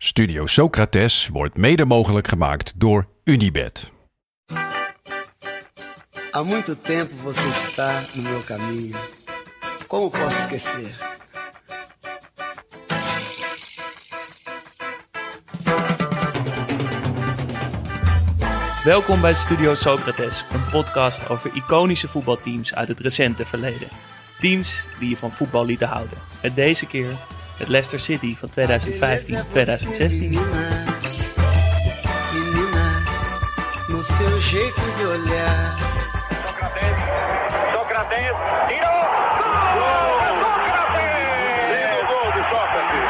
Studio Socrates wordt mede mogelijk gemaakt door Unibed. Há muito tempo você está no meu caminho. Como posso esquecer? Welkom bij Studio Socrates, een podcast over iconische voetbalteams uit het recente verleden. Teams die je van voetbal lieten houden. En deze keer het Leicester City van 2015-2016. Menina, menina, no seu jeito de olhar. Sócrates tirou! Sócrates! Lindo gol de Sócrates!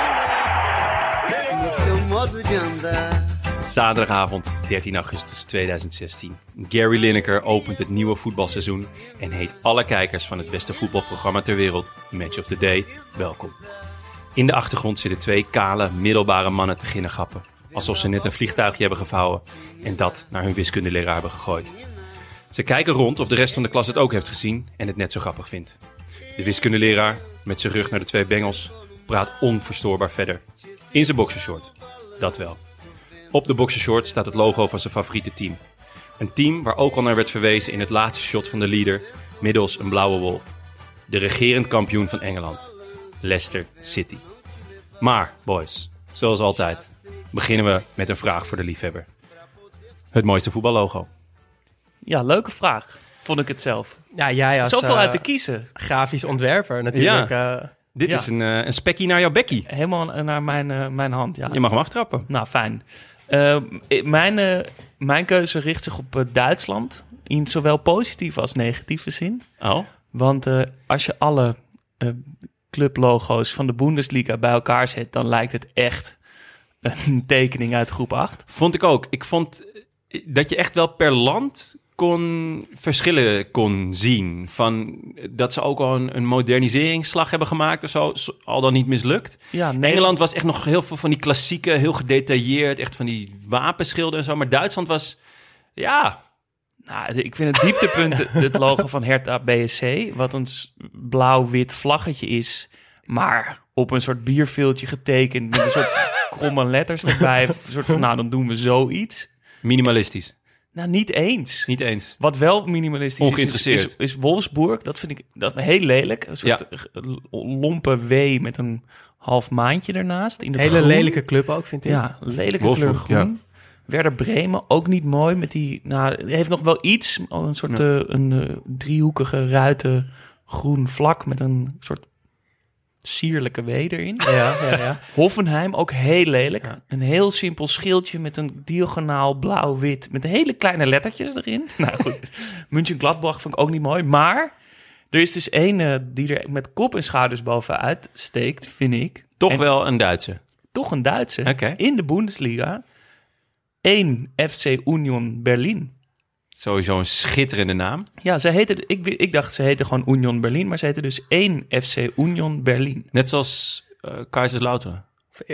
No seu modo de andar. Zaterdagavond 13 augustus 2016. Gary Lineker opent het nieuwe voetbalseizoen en heet alle kijkers van het beste voetbalprogramma ter wereld, Match of the Day, welkom. In de achtergrond zitten twee kale, middelbare mannen te ginnegappen. Alsof ze net een vliegtuigje hebben gevouwen en dat naar hun wiskundeleraar hebben gegooid. Ze kijken rond of de rest van de klas het ook heeft gezien en het net zo grappig vindt. De wiskundeleraar, met zijn rug naar de twee bengels, praat onverstoorbaar verder. In zijn boxershort. Dat wel. Op de boxershort staat het logo van zijn favoriete team. Een team waar ook al naar werd verwezen in het laatste shot van de leader, middels een blauwe wolf. De regerend kampioen van Engeland, Leicester City. Maar, boys, zoals altijd, beginnen we met een vraag voor de liefhebber. Het mooiste voetballogo. Ja, leuke vraag. Vond ik het zelf. Ja, jij als Zoveel eh, uit te kiezen. grafisch ontwerper natuurlijk. eh, Dit Ja. is een, eh, een spekkie naar jouw bekkie. Helemaal naar mijn, eh, mijn hand, ja. Je mag hem aftrappen. Nou, fijn. Eh, mijn, eh, mijn keuze richt zich op eh, Duitsland. In zowel positieve als negatieve zin. Oh, Want eh, als je alle eh, clublogo's van de Bundesliga bij elkaar zet, dan lijkt het echt een tekening uit groep 8. vond ik ook. Ik vond eh, dat je echt wel per land kon verschillen kon zien. Van dat ze ook al een, een moderniseringsslag hebben gemaakt of zo, al dan niet mislukt. Ja, nee, Engeland was echt nog heel veel van die klassieke, heel gedetailleerd, echt van die wapenschilden en zo. Maar Duitsland was, ja, Nou, ik vind het dieptepunt het logo van Hertha BSC, wat een blauw-wit vlaggetje is, maar op een soort bierveeltje getekend met een soort kromme letters erbij. Een soort van, nou, dan doen we zoiets. minimalistisch. Nou, niet eens. Niet eens. Wat wel minimalistisch is, is, is, is Wolfsburg. Dat vind ik dat heel lelijk. Een soort Ja. lompe W met een half maandje ernaast. In het hele groen. lelijke club ook, vind ik. Ja, lelijke Wolfsburg, kleur groen. Werder Bremen, ook niet mooi met die... Nou, heeft nog wel iets. Een soort eh, een eh, driehoekige ruiten groen vlak met een soort sierlijke W erin. Ja, ja, ja. Hoffenheim, ook heel lelijk. Een heel simpel schildje met een diagonaal blauw-wit. Met hele kleine lettertjes erin. nou goed, München Gladbach vond ik ook niet mooi. Maar er is dus één eh, die er met kop en schouders bovenuit steekt, vind ik. Toch En wel een Duitse. toch een Duitse. In de Bundesliga. Eén FC Union Berlin. Sowieso een schitterende naam. Ja, ze heette, ik, ik dacht ze heette gewoon Union Berlin. Maar ze heette dus één FC Union Berlin. Net zoals eh Kaiserslautern.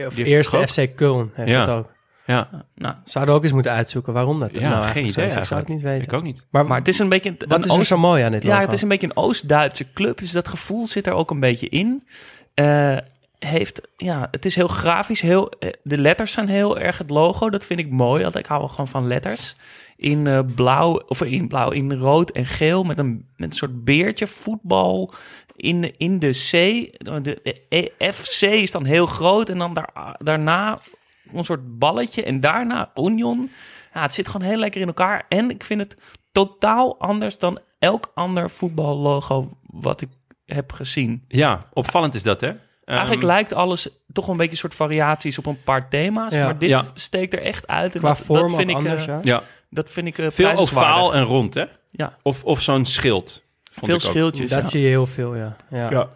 Of eerste het FC Köln heeft Ja. het ook. Ja, Nou, Zouden we ook eens moeten uitzoeken waarom dat ja nou geen idee zo. Ik zou het niet weten. Ik ook niet. Maar, maar het is een beetje... Een, wat een is er Oost- zo mooi aan dit logo? Ja, het is een beetje een Oost-Duitse club, dus dat gevoel zit er ook een beetje in. Eh, heeft, ja, het is heel grafisch, heel, eh, de letters zijn heel erg het logo. Dat vind ik mooi, want ik hou wel gewoon van letters. In eh, blauw, of in blauw, in rood en geel met een, met een soort beertje, voetbal. In, in de C, de E- is dan heel groot en dan daar, daarna een soort balletje en daarna Union. Ja, het zit gewoon heel lekker in elkaar. En ik vind het totaal anders dan elk ander voetballogo wat ik heb gezien. Ja, opvallend is dat, hè? Eigenlijk Ehm, lijkt alles toch een beetje een soort variaties op een paar thema's. Ja. Maar dit Ja. steekt er echt uit. En Qua dat, vorm dat vind ik, anders, eh, ja. Ja, Dat vind ik eh, veel ovaal en rond, hè? Ja, Of, of zo'n schild. veel schildjes. Dat ja. zie je heel veel, ja. ja. Ja.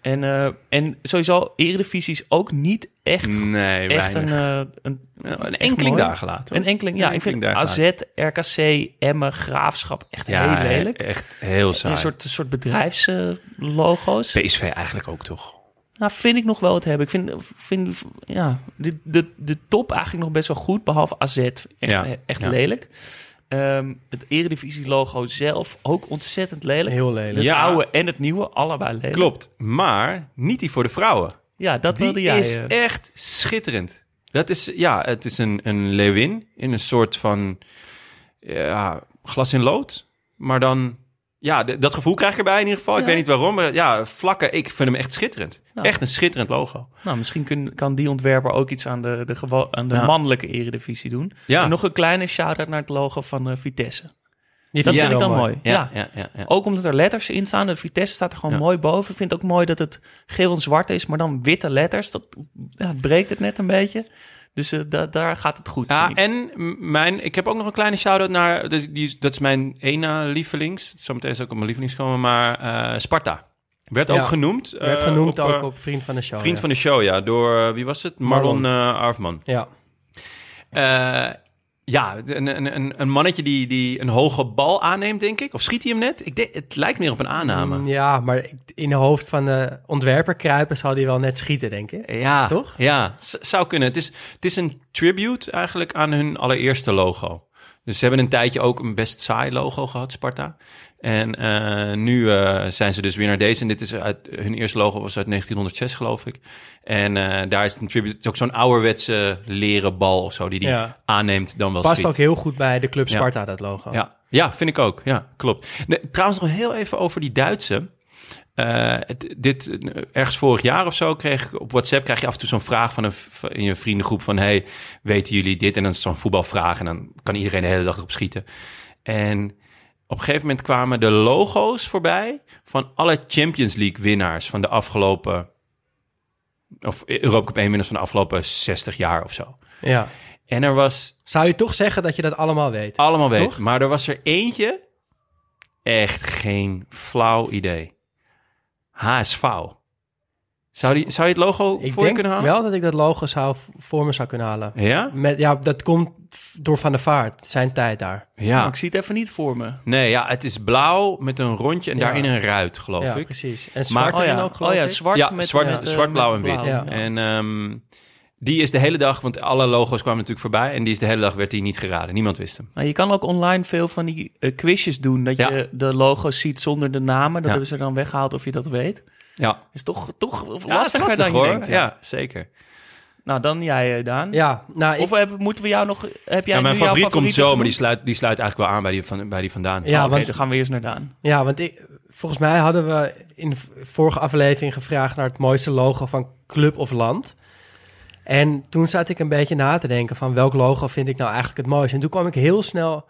En, eh, en sowieso, Eredivisie is ook niet echt, Nee, echt weinig. een, eh, een, een echt enkeling daar gelaten. een enkeling. Ja, Een ik vind enkeling daar AZ, RKC, Emmen, Graafschap echt ja, heel lelijk. echt heel saai. Een soort, soort bedrijfslogo's. PSV eigenlijk ook toch? Nou, vind ik nog wel het hebben. Ik vind, vind ja, de, de, de top eigenlijk nog best wel goed, behalve AZ. Echt, Ja, echt ja. lelijk. Ehm, het Eredivisie-logo zelf ook ontzettend lelijk. Heel lelijk. Het Ja. oude en het nieuwe, allebei lelijk. Klopt, maar niet die voor de vrouwen. Ja, dat wilde Die jij. is eh. echt schitterend. Dat is, ja, het is een, een leeuwin in een soort van ja, glas in lood. Maar dan, ja, dat gevoel krijg ik erbij in ieder geval. Ik weet niet waarom, maar ja, vlakken, ik vind hem echt schitterend. Nou. Echt een schitterend logo. Nou, misschien kun, kan die ontwerper ook iets aan de, de, aan de Ja. mannelijke eredivisie doen. Ja. En nog een kleine shout-out naar het logo van eh, Vitesse. Dat vind ik dan mooi. Ja. Ook omdat er letters in staan. De Vitesse staat er gewoon mooi boven. Ik vind het ook mooi dat het geel en zwart is, maar dan witte letters. Dat ja, het breekt het net een beetje. Dus eh, da- daar gaat het goed. Ja, en mijn, ik heb ook nog een kleine shout-out naar, die, die, dat is mijn ene lievelings. Zometeen is ook op mijn lievelings komen, maar eh, Sparta. Werd Ja. ook genoemd. werd eh, genoemd op, ook op Vriend van de Show. Vriend ja. van de show, ja. Door, wie was het? Marlon, Marlon. eh, Arfman. Ja. Ja, een, een, een, mannetje die, die een hoge bal aanneemt, denk ik. Of schiet hij hem net? Ik denk, het lijkt meer op een aanname. Mm, Ja, maar in de hoofd van de ontwerper kruipen zal die wel net schieten, denk ik. Ja, Toch? Ja, zou kunnen. Het is, het is een tribute eigenlijk aan hun allereerste logo. Dus ze hebben een tijdje ook een best saai logo gehad, Sparta. En eh, nu eh, zijn ze dus weer naar deze. En dit is uit, hun eerste logo was uit 1906, geloof ik. En eh, daar is het een tribute. Het is ook zo'n ouderwetse leren bal of zo, die die Ja. aanneemt dan wel Past schiet. ook heel goed bij de club Ja. Sparta, dat logo. Ja, ja, vind ik ook. Ja, klopt. Nee, trouwens, nog heel even over die Duitse. Dit, ergens vorig jaar of zo kreeg ik op WhatsApp krijg je af en toe zo'n vraag van een in je vriendengroep van hey, weten jullie dit? En dan is zo'n voetbalvraag en dan kan iedereen de hele dag erop schieten. En op een gegeven moment kwamen de logo's voorbij van alle Champions League winnaars van de afgelopen of Europa Cup 1 winnaars van de afgelopen 60 jaar of zo. Ja. En er was Zou je toch zeggen dat je dat allemaal weet? allemaal weet. Toch? Maar er was er eentje, echt geen flauw idee. HSV. Zou, die, zou je het logo Ik voor je kunnen halen? wel dat ik dat logo zou voor me zou kunnen halen. Ja? Met, ja, dat komt door Van der Vaart, zijn tijd daar. Ja. Maar ik zie het even niet voor me. Nee, ja, het is blauw met een rondje en Ja. daarin een ruit, geloof ja, ik. precies. En zwart oh erin ja, ook, geloof oh ja ik. zwart ja, met zwart, met, eh, zwart, blauw en wit. Ja. En ehm, die is de hele dag, want alle logo's kwamen natuurlijk voorbij. En die is de hele dag werd die niet geraden. Niemand wist hem. Maar je kan ook online veel van die eh, quizjes doen. Dat Ja. je de logo's ziet zonder de namen. Dat Ja. hebben ze dan weggehaald of je dat weet. Ja, Is toch, toch ja lastiger is lastig, dan je denkt. Ja. zeker. Nou, dan jij, eh, Daan. Ja, nou, ik, Of heb, moeten we jou nog... Heb jij Ja, mijn nu favoriet komt zo, maar die sluit, die sluit eigenlijk wel aan bij die, van, bij die vandaan. Ja, Oh, want- dan gaan we eerst naar Daan. ja, want ik, volgens mij hadden we in de vorige aflevering gevraagd naar het mooiste logo van club of land. En toen zat ik een beetje na te denken van welk logo vind ik nou eigenlijk het mooiste. En toen kwam ik heel snel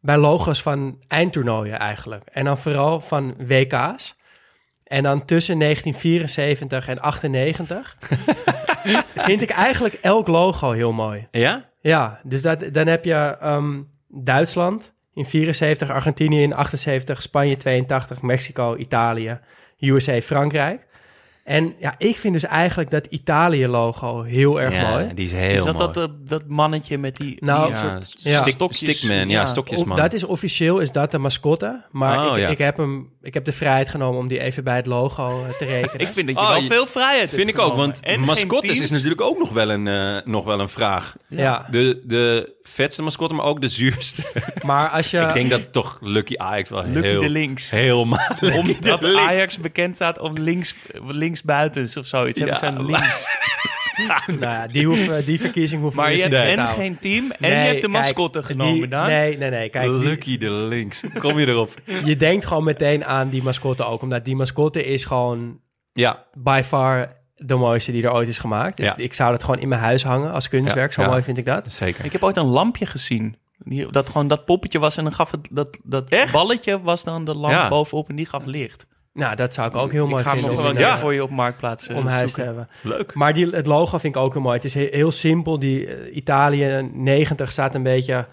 bij logo's van eindtoernooien eigenlijk. En dan vooral van WK's. En dan tussen 1974 en 98 vind ik eigenlijk elk logo heel mooi. Ja? Ja, dus dat, dan heb je ehm, Duitsland in 74, Argentinië in 78, Spanje 82, Mexico, Italië, USA, Frankrijk. En ja, ik vind dus eigenlijk dat Italië-logo heel erg ja, mooi. die is heel is dat mooi. dat, eh, dat mannetje met die, Nou, die ja, soort ja. stokjes? stickman, ja, stokjesman. Of- dat is officieel is dat de mascotte, maar Oh, ik, ja. ik, heb hem, ik heb de vrijheid genomen om die even bij het logo eh, te rekenen. Ik vind dat je Oh, wel je- veel vrijheid hebt Vind ik ook, want En mascottes is natuurlijk ook nog wel een, eh, nog wel een vraag. ja, De, de vetste mascotte, maar ook de zuurste. maar als je... ik denk dat toch Lucky Ajax wel Lucky heel, de links. heel makkelijk Omdat de links. Ajax bekend staat om links, links buitens of zoiets. Ja, Hebben ze links. nou ja, die, die verkiezing hoeven Maar je dus hebt niet en te houden. geen team en Nee, je hebt de kijk, mascotte genomen, die-. Nee, nee, nee. Kijk, die- Lucky de links. Kom je erop? je denkt gewoon meteen aan die mascotte ook. Omdat die mascotte is gewoon Ja, by far de mooiste die er ooit is gemaakt. Dus Ja. ik zou dat gewoon in mijn huis hangen als kunstwerk. Ja, Zo ja. mooi vind ik dat. zeker. Ik heb ooit een lampje gezien. Die, dat gewoon dat poppetje was en dan gaf het dat, dat Echt? balletje was dan de lamp Ja. bovenop en die gaf licht. Nou, dat zou ik ook heel mooi ik ga hem vinden nog om, wel een eh, keer voor je op marktplaats eh, om huis te zoeken. hebben. Leuk. Maar die, het logo vind ik ook heel mooi. Het is he- heel simpel. Die eh, Italië 90 staat een beetje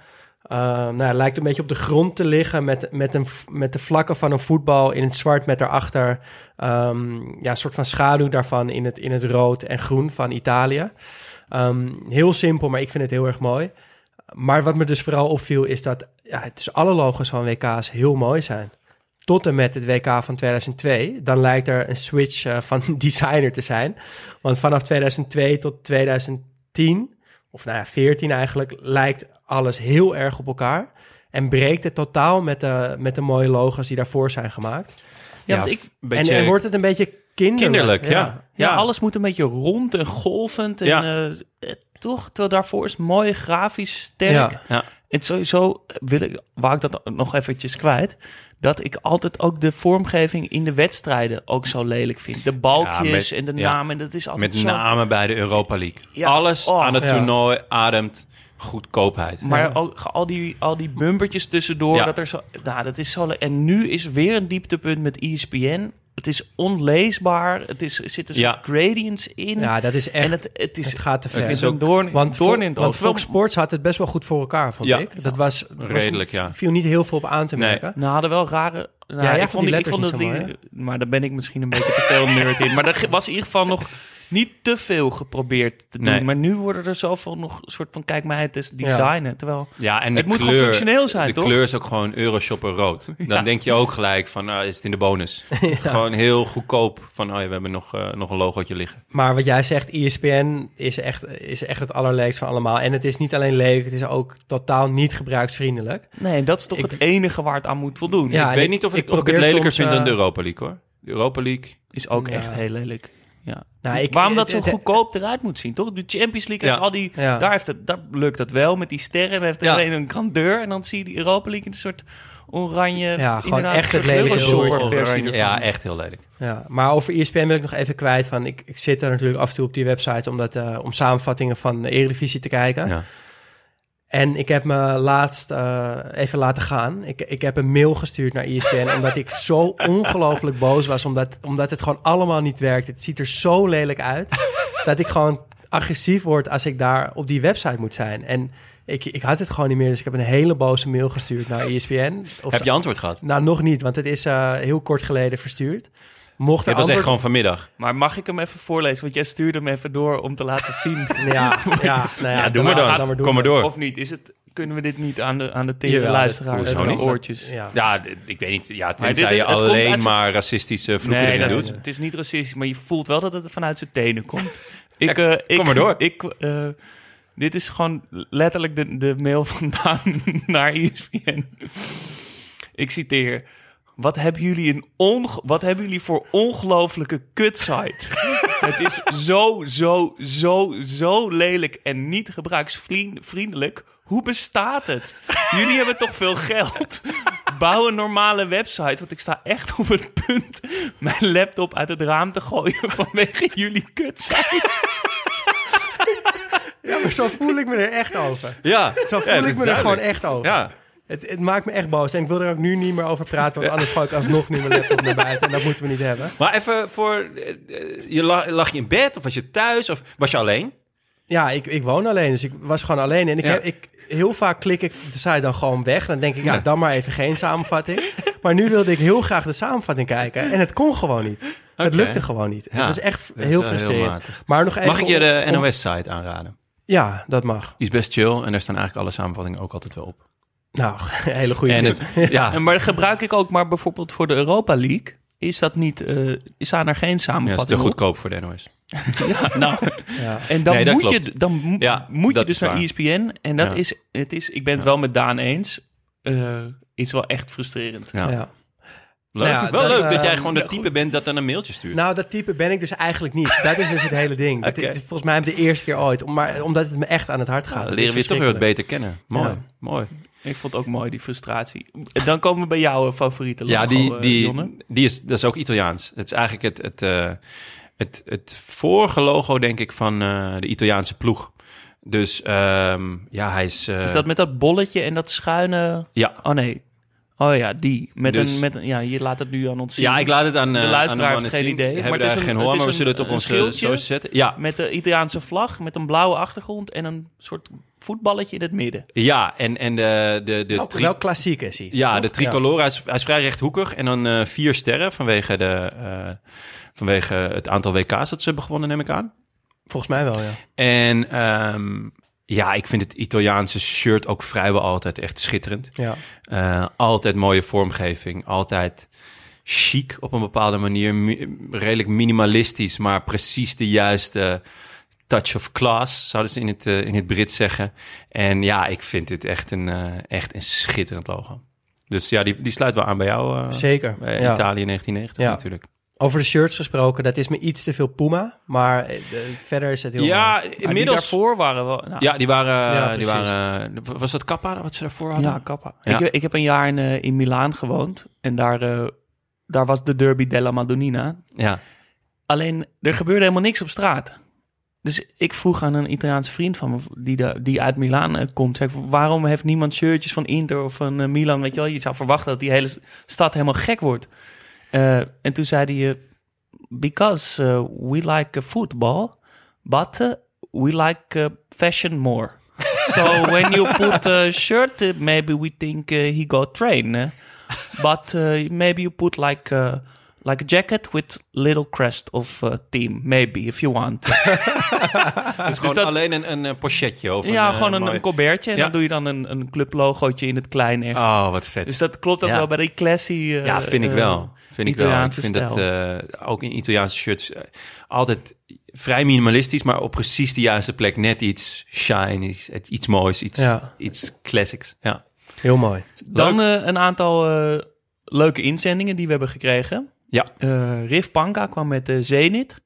nou, ja, lijkt een beetje op de grond te liggen met, met, een, met de vlakken van een voetbal in het zwart met daarachter ehm, ja, een soort van schaduw daarvan in het, in het rood en groen van Italië. Ehm, heel simpel, maar ik vind het heel erg mooi. Maar wat me dus vooral opviel is dat ja, dus alle logos van WK's heel mooi zijn. Tot en met het WK van 2002. Dan lijkt er een switch eh, van designer te zijn. Want vanaf 2002 tot 2010, of nou ja, 14 eigenlijk, lijkt alles heel erg op elkaar. En breekt het totaal met de, met de mooie logos die daarvoor zijn gemaakt. Ja, ik, een beetje en, en wordt het een beetje kinderlijk. kinderlijk, ja. ja, alles moet een beetje rond en golvend. En, Ja. eh, eh, toch? Terwijl daarvoor is mooi, grafisch, sterk. Ja. Ja. En sowieso wil ik, wou ik dat nog eventjes kwijt, dat ik altijd ook de vormgeving in de wedstrijden ook zo lelijk vind. De balkjes met- en de ja. namen, dat is altijd Met zo... name bij de Europa League. Ja. Alles Oh, aan het ja. toernooi ademt goedkoopheid. Maar ook al die, al die bumpertjes tussendoor, Ja. dat er zo... Nou, dat is zo... En nu is weer een dieptepunt met ESPN. Het is onleesbaar. Het is, er zitten Ja. gradients in. Ja, dat is echt... en het, het is... het gaat te ik ver. is het ook- een doorn, Want, doorn in het want. Fox Sports had het best wel goed voor elkaar, vond Ja. ik. Dat was, was Redelijk, ja. viel niet heel veel op aan te Nee. merken. Nou, hadden wel rare... Nou, Ja, jij ik vond die ik letters vond niet dat zo die- Maar daar ben ik misschien een beetje te veel nerd in. Maar er was in ieder geval nog niet te veel geprobeerd te doen. Nee. Maar nu worden er zoveel nog een soort van... Kijk mij het is designen. Terwijl... Ja, en de Het moet kleur, gewoon functioneel zijn, de toch? kleur is ook gewoon Euroshopper rood. Dan Ja. denk je ook gelijk van, nou, is het in de bonus. Gewoon heel goedkoop van, oh ja, we hebben nog, eh, nog een logootje liggen. Maar wat jij zegt, ESPN is echt, is echt het allerleukste van allemaal. En het is niet alleen lelijk, het is ook totaal niet gebruiksvriendelijk. Nee, dat is toch Ik- het enige waar het aan moet voldoen. Ja, ik weet ik- niet of ik, ik of ik het lelijker soms, vind dan de eh, Europa League, hoor. De Europa League. Is ook Ja. echt heel lelijk. Ja. Nou, ik- Waarom dat zo het- het- goedkoop eruit moet zien, toch? De Champions League Ja. heeft al die... Ja. Daar, heeft het, daar lukt het wel met die sterren. Heeft Ja. alleen een grandeur. En dan zie je die Europa League in een soort oranje... Ja, gewoon inderdaad, echt een het lelijke. Ja, echt heel lelijk. Ja, maar over ESPN wil ik nog even kwijt van... Ik, ik zit er natuurlijk af en toe op die website om, dat, eh, om samenvattingen van de Eredivisie te kijken. Ja. En ik heb me laatst eh, even laten gaan. Ik, ik heb een mail gestuurd naar ESPN... omdat ik zo ongelooflijk boos was... Omdat, omdat het gewoon allemaal niet werkt. Het ziet er zo lelijk uit... dat ik gewoon agressief word als ik daar op die website moet zijn. En ik, ik had het gewoon niet meer... dus ik heb een hele boze mail gestuurd naar ESPN. Of Heb je antwoord gehad? Nou, nog niet, want het is eh, heel kort geleden verstuurd. Mocht Het was echt gewoon vanmiddag. Maar mag ik hem even voorlezen? Want jij stuurde hem even door om te laten zien. Ja, ja, nou ja, Ja, doe maar dan. doen. Kom maar door. Of niet? Is het, kunnen we dit niet aan de, aan de Jawel, tere luisteraars hoezo aan de niet? oortjes? Ja. Ik weet niet. Ja, Maar tenzij dit je het alleen maar racistische vloeken Nee, doet. het is niet racistisch, maar je voelt wel dat het vanuit zijn tenen komt. Ik, eh, ik, kom maar door. Ik, eh, dit is gewoon letterlijk de, de mail vandaan naar ESPN. Ik citeer. Wat hebben jullie, een onge- wat hebben jullie voor ongelofelijke kutsite? Het is zo, zo, zo, zo lelijk en niet gebruiksvriendelijk. Hoe bestaat het? Jullie hebben toch veel geld? Bouw een normale website, want ik sta echt op het punt mijn laptop uit het raam te gooien vanwege jullie kutsite. Ja, maar zo voel ik me er echt over. Ja, Zo voel Ja, ik me er gewoon echt over. Ja, Het, het maakt me echt boos. En ik wil er ook nu niet meer over praten, want anders gooi ik alsnog nu mijn laptop naar buiten. En dat moeten we niet hebben. maar even voor... eh, eh, Je lag, lag je in bed of was je thuis of was je alleen? Ja, ik, ik woon alleen, dus ik was gewoon alleen. En ik Ja. heb, ik, heel vaak klik ik de site dan gewoon weg. Dan denk ik, ja, dan maar even geen samenvatting. Maar nu wilde ik heel graag de samenvatting kijken. En het kon gewoon niet. Het lukte gewoon niet. Ja, het was echt dat is heel frustrerend. maar nog even Mag ik je de NOS-site aanraden? Ja, dat mag. Die is best chill en daar staan eigenlijk alle samenvattingen ook altijd wel op. Nou, een hele goede En tip. het, ja, En maar gebruik ik ook maar bijvoorbeeld voor de Europa League. Is dat niet, eh staan er geen ja, dat is te op? goedkoop voor de NOS. Ja, nou, Ja. en dan Nee, moet klopt. je, dan mo- Ja, moet je dus naar waar. ESPN. En dat Ja. is, het is, ik ben het wel met Daan eens, eh, is wel echt frustrerend. Ja. Ja. Leuk. Nou ja, wel dat, leuk dat eh, jij gewoon de ja, type bent dat dan een mailtje stuurt. Nou, dat type ben ik dus eigenlijk niet. Dat is dus het hele ding. Is volgens mij de eerste keer ooit. Om- Maar omdat het me echt aan het hart gaat. dan Het leren we je toch weer wat beter kennen. Mooi, Ja. mooi. Ik vond het ook mooi, die frustratie. En dan komen we bij jouw favoriete logo, Ja, die, eh, die, die is, dat is ook Italiaans. Het is eigenlijk het, het, eh, het, het vorige logo, denk ik, van eh, de Italiaanse ploeg. Dus ehm, ja, hij is... eh, Is dat met dat bolletje en dat schuine... Ja, Oh nee. Oh ja, die. Met Dus- een, met een, ja, je laat het nu aan ons zien. Ja, ik laat het aan, eh De luisteraar aan heeft geen zien. idee, We maar hebben het is daar een- geen het hoor, is maar we een- zullen het op een onze schildje social zetten. Ja, Met de Italiaanse vlag, met een blauwe achtergrond en een soort voetballetje in het midden. ja en, en de, de, de, Ook tri- wel klassiek is hij. ja, toch? de tricolore, hij, is, hij is vrij rechthoekig. En dan eh, vier sterren vanwege, de, eh, vanwege het aantal WK's dat ze hebben gewonnen, neem ik aan. Volgens mij wel, ja. En ehm, ja, ik vind het Italiaanse shirt ook vrijwel altijd echt schitterend. ja. Eh, altijd mooie vormgeving, altijd chic op een bepaalde manier. Mi- redelijk minimalistisch, maar precies de juiste touch of class, zouden ze in het, eh, in het Brits zeggen. En ja, ik vind dit echt een, eh, echt een schitterend logo. Dus ja, die, die sluit wel aan bij jou. Zeker. Bij ja. Italië 1990 Ja. natuurlijk. Over de shirts gesproken, dat is me iets te veel Puma. Maar eh, de- verder is het heel Ja, mooi. Die inmiddels... daarvoor waren wel... Nou, Ja, die waren... Ja, die waren was dat Kappa wat ze daarvoor hadden? Ja, kappa. Ja. Ik, ik heb een jaar in, eh, in Milaan gewoond. En daar, eh, daar was de Derby della Madonnina. Ja. Alleen, er gebeurde helemaal niks op straat. Dus ik vroeg aan een Italiaanse vriend van me, die, de, die uit Milaan eh, komt, zeg, waarom heeft niemand shirtjes van Inter of van eh, Milan? Weet je wel, je zou verwachten dat die hele stad helemaal gek wordt. Eh, en toen zei hij, eh, because eh, we like uh, football, but uh, we like uh, fashion more. so when you put a shirt, uh, maybe we think uh, he got train. uh, but uh, maybe you put like uh, like a jacket with little crest of uh, team, maybe if you want. Het is gewoon dat- alleen een, een, pochetje of ja, een, eh, gewoon een, mooi- een colbertje en Ja. dan doe je dan een, een clublogootje in het klein ergens. Oh, wat vet. Dus dat klopt ook Ja. wel bij die classy. eh, Ja, vind ik eh, wel. Vind ik wel. Ik vind dat stijl. eh, ook in Italiaanse shirts altijd vrij minimalistisch, maar op precies de juiste plek. Net iets shine, iets, het- iets moois, iets, Ja. iets classics. Ja. Heel mooi. Dan eh, een aantal leuke inzendingen die we hebben gekregen. Ja. Eh Riff Panka kwam met de Zenit.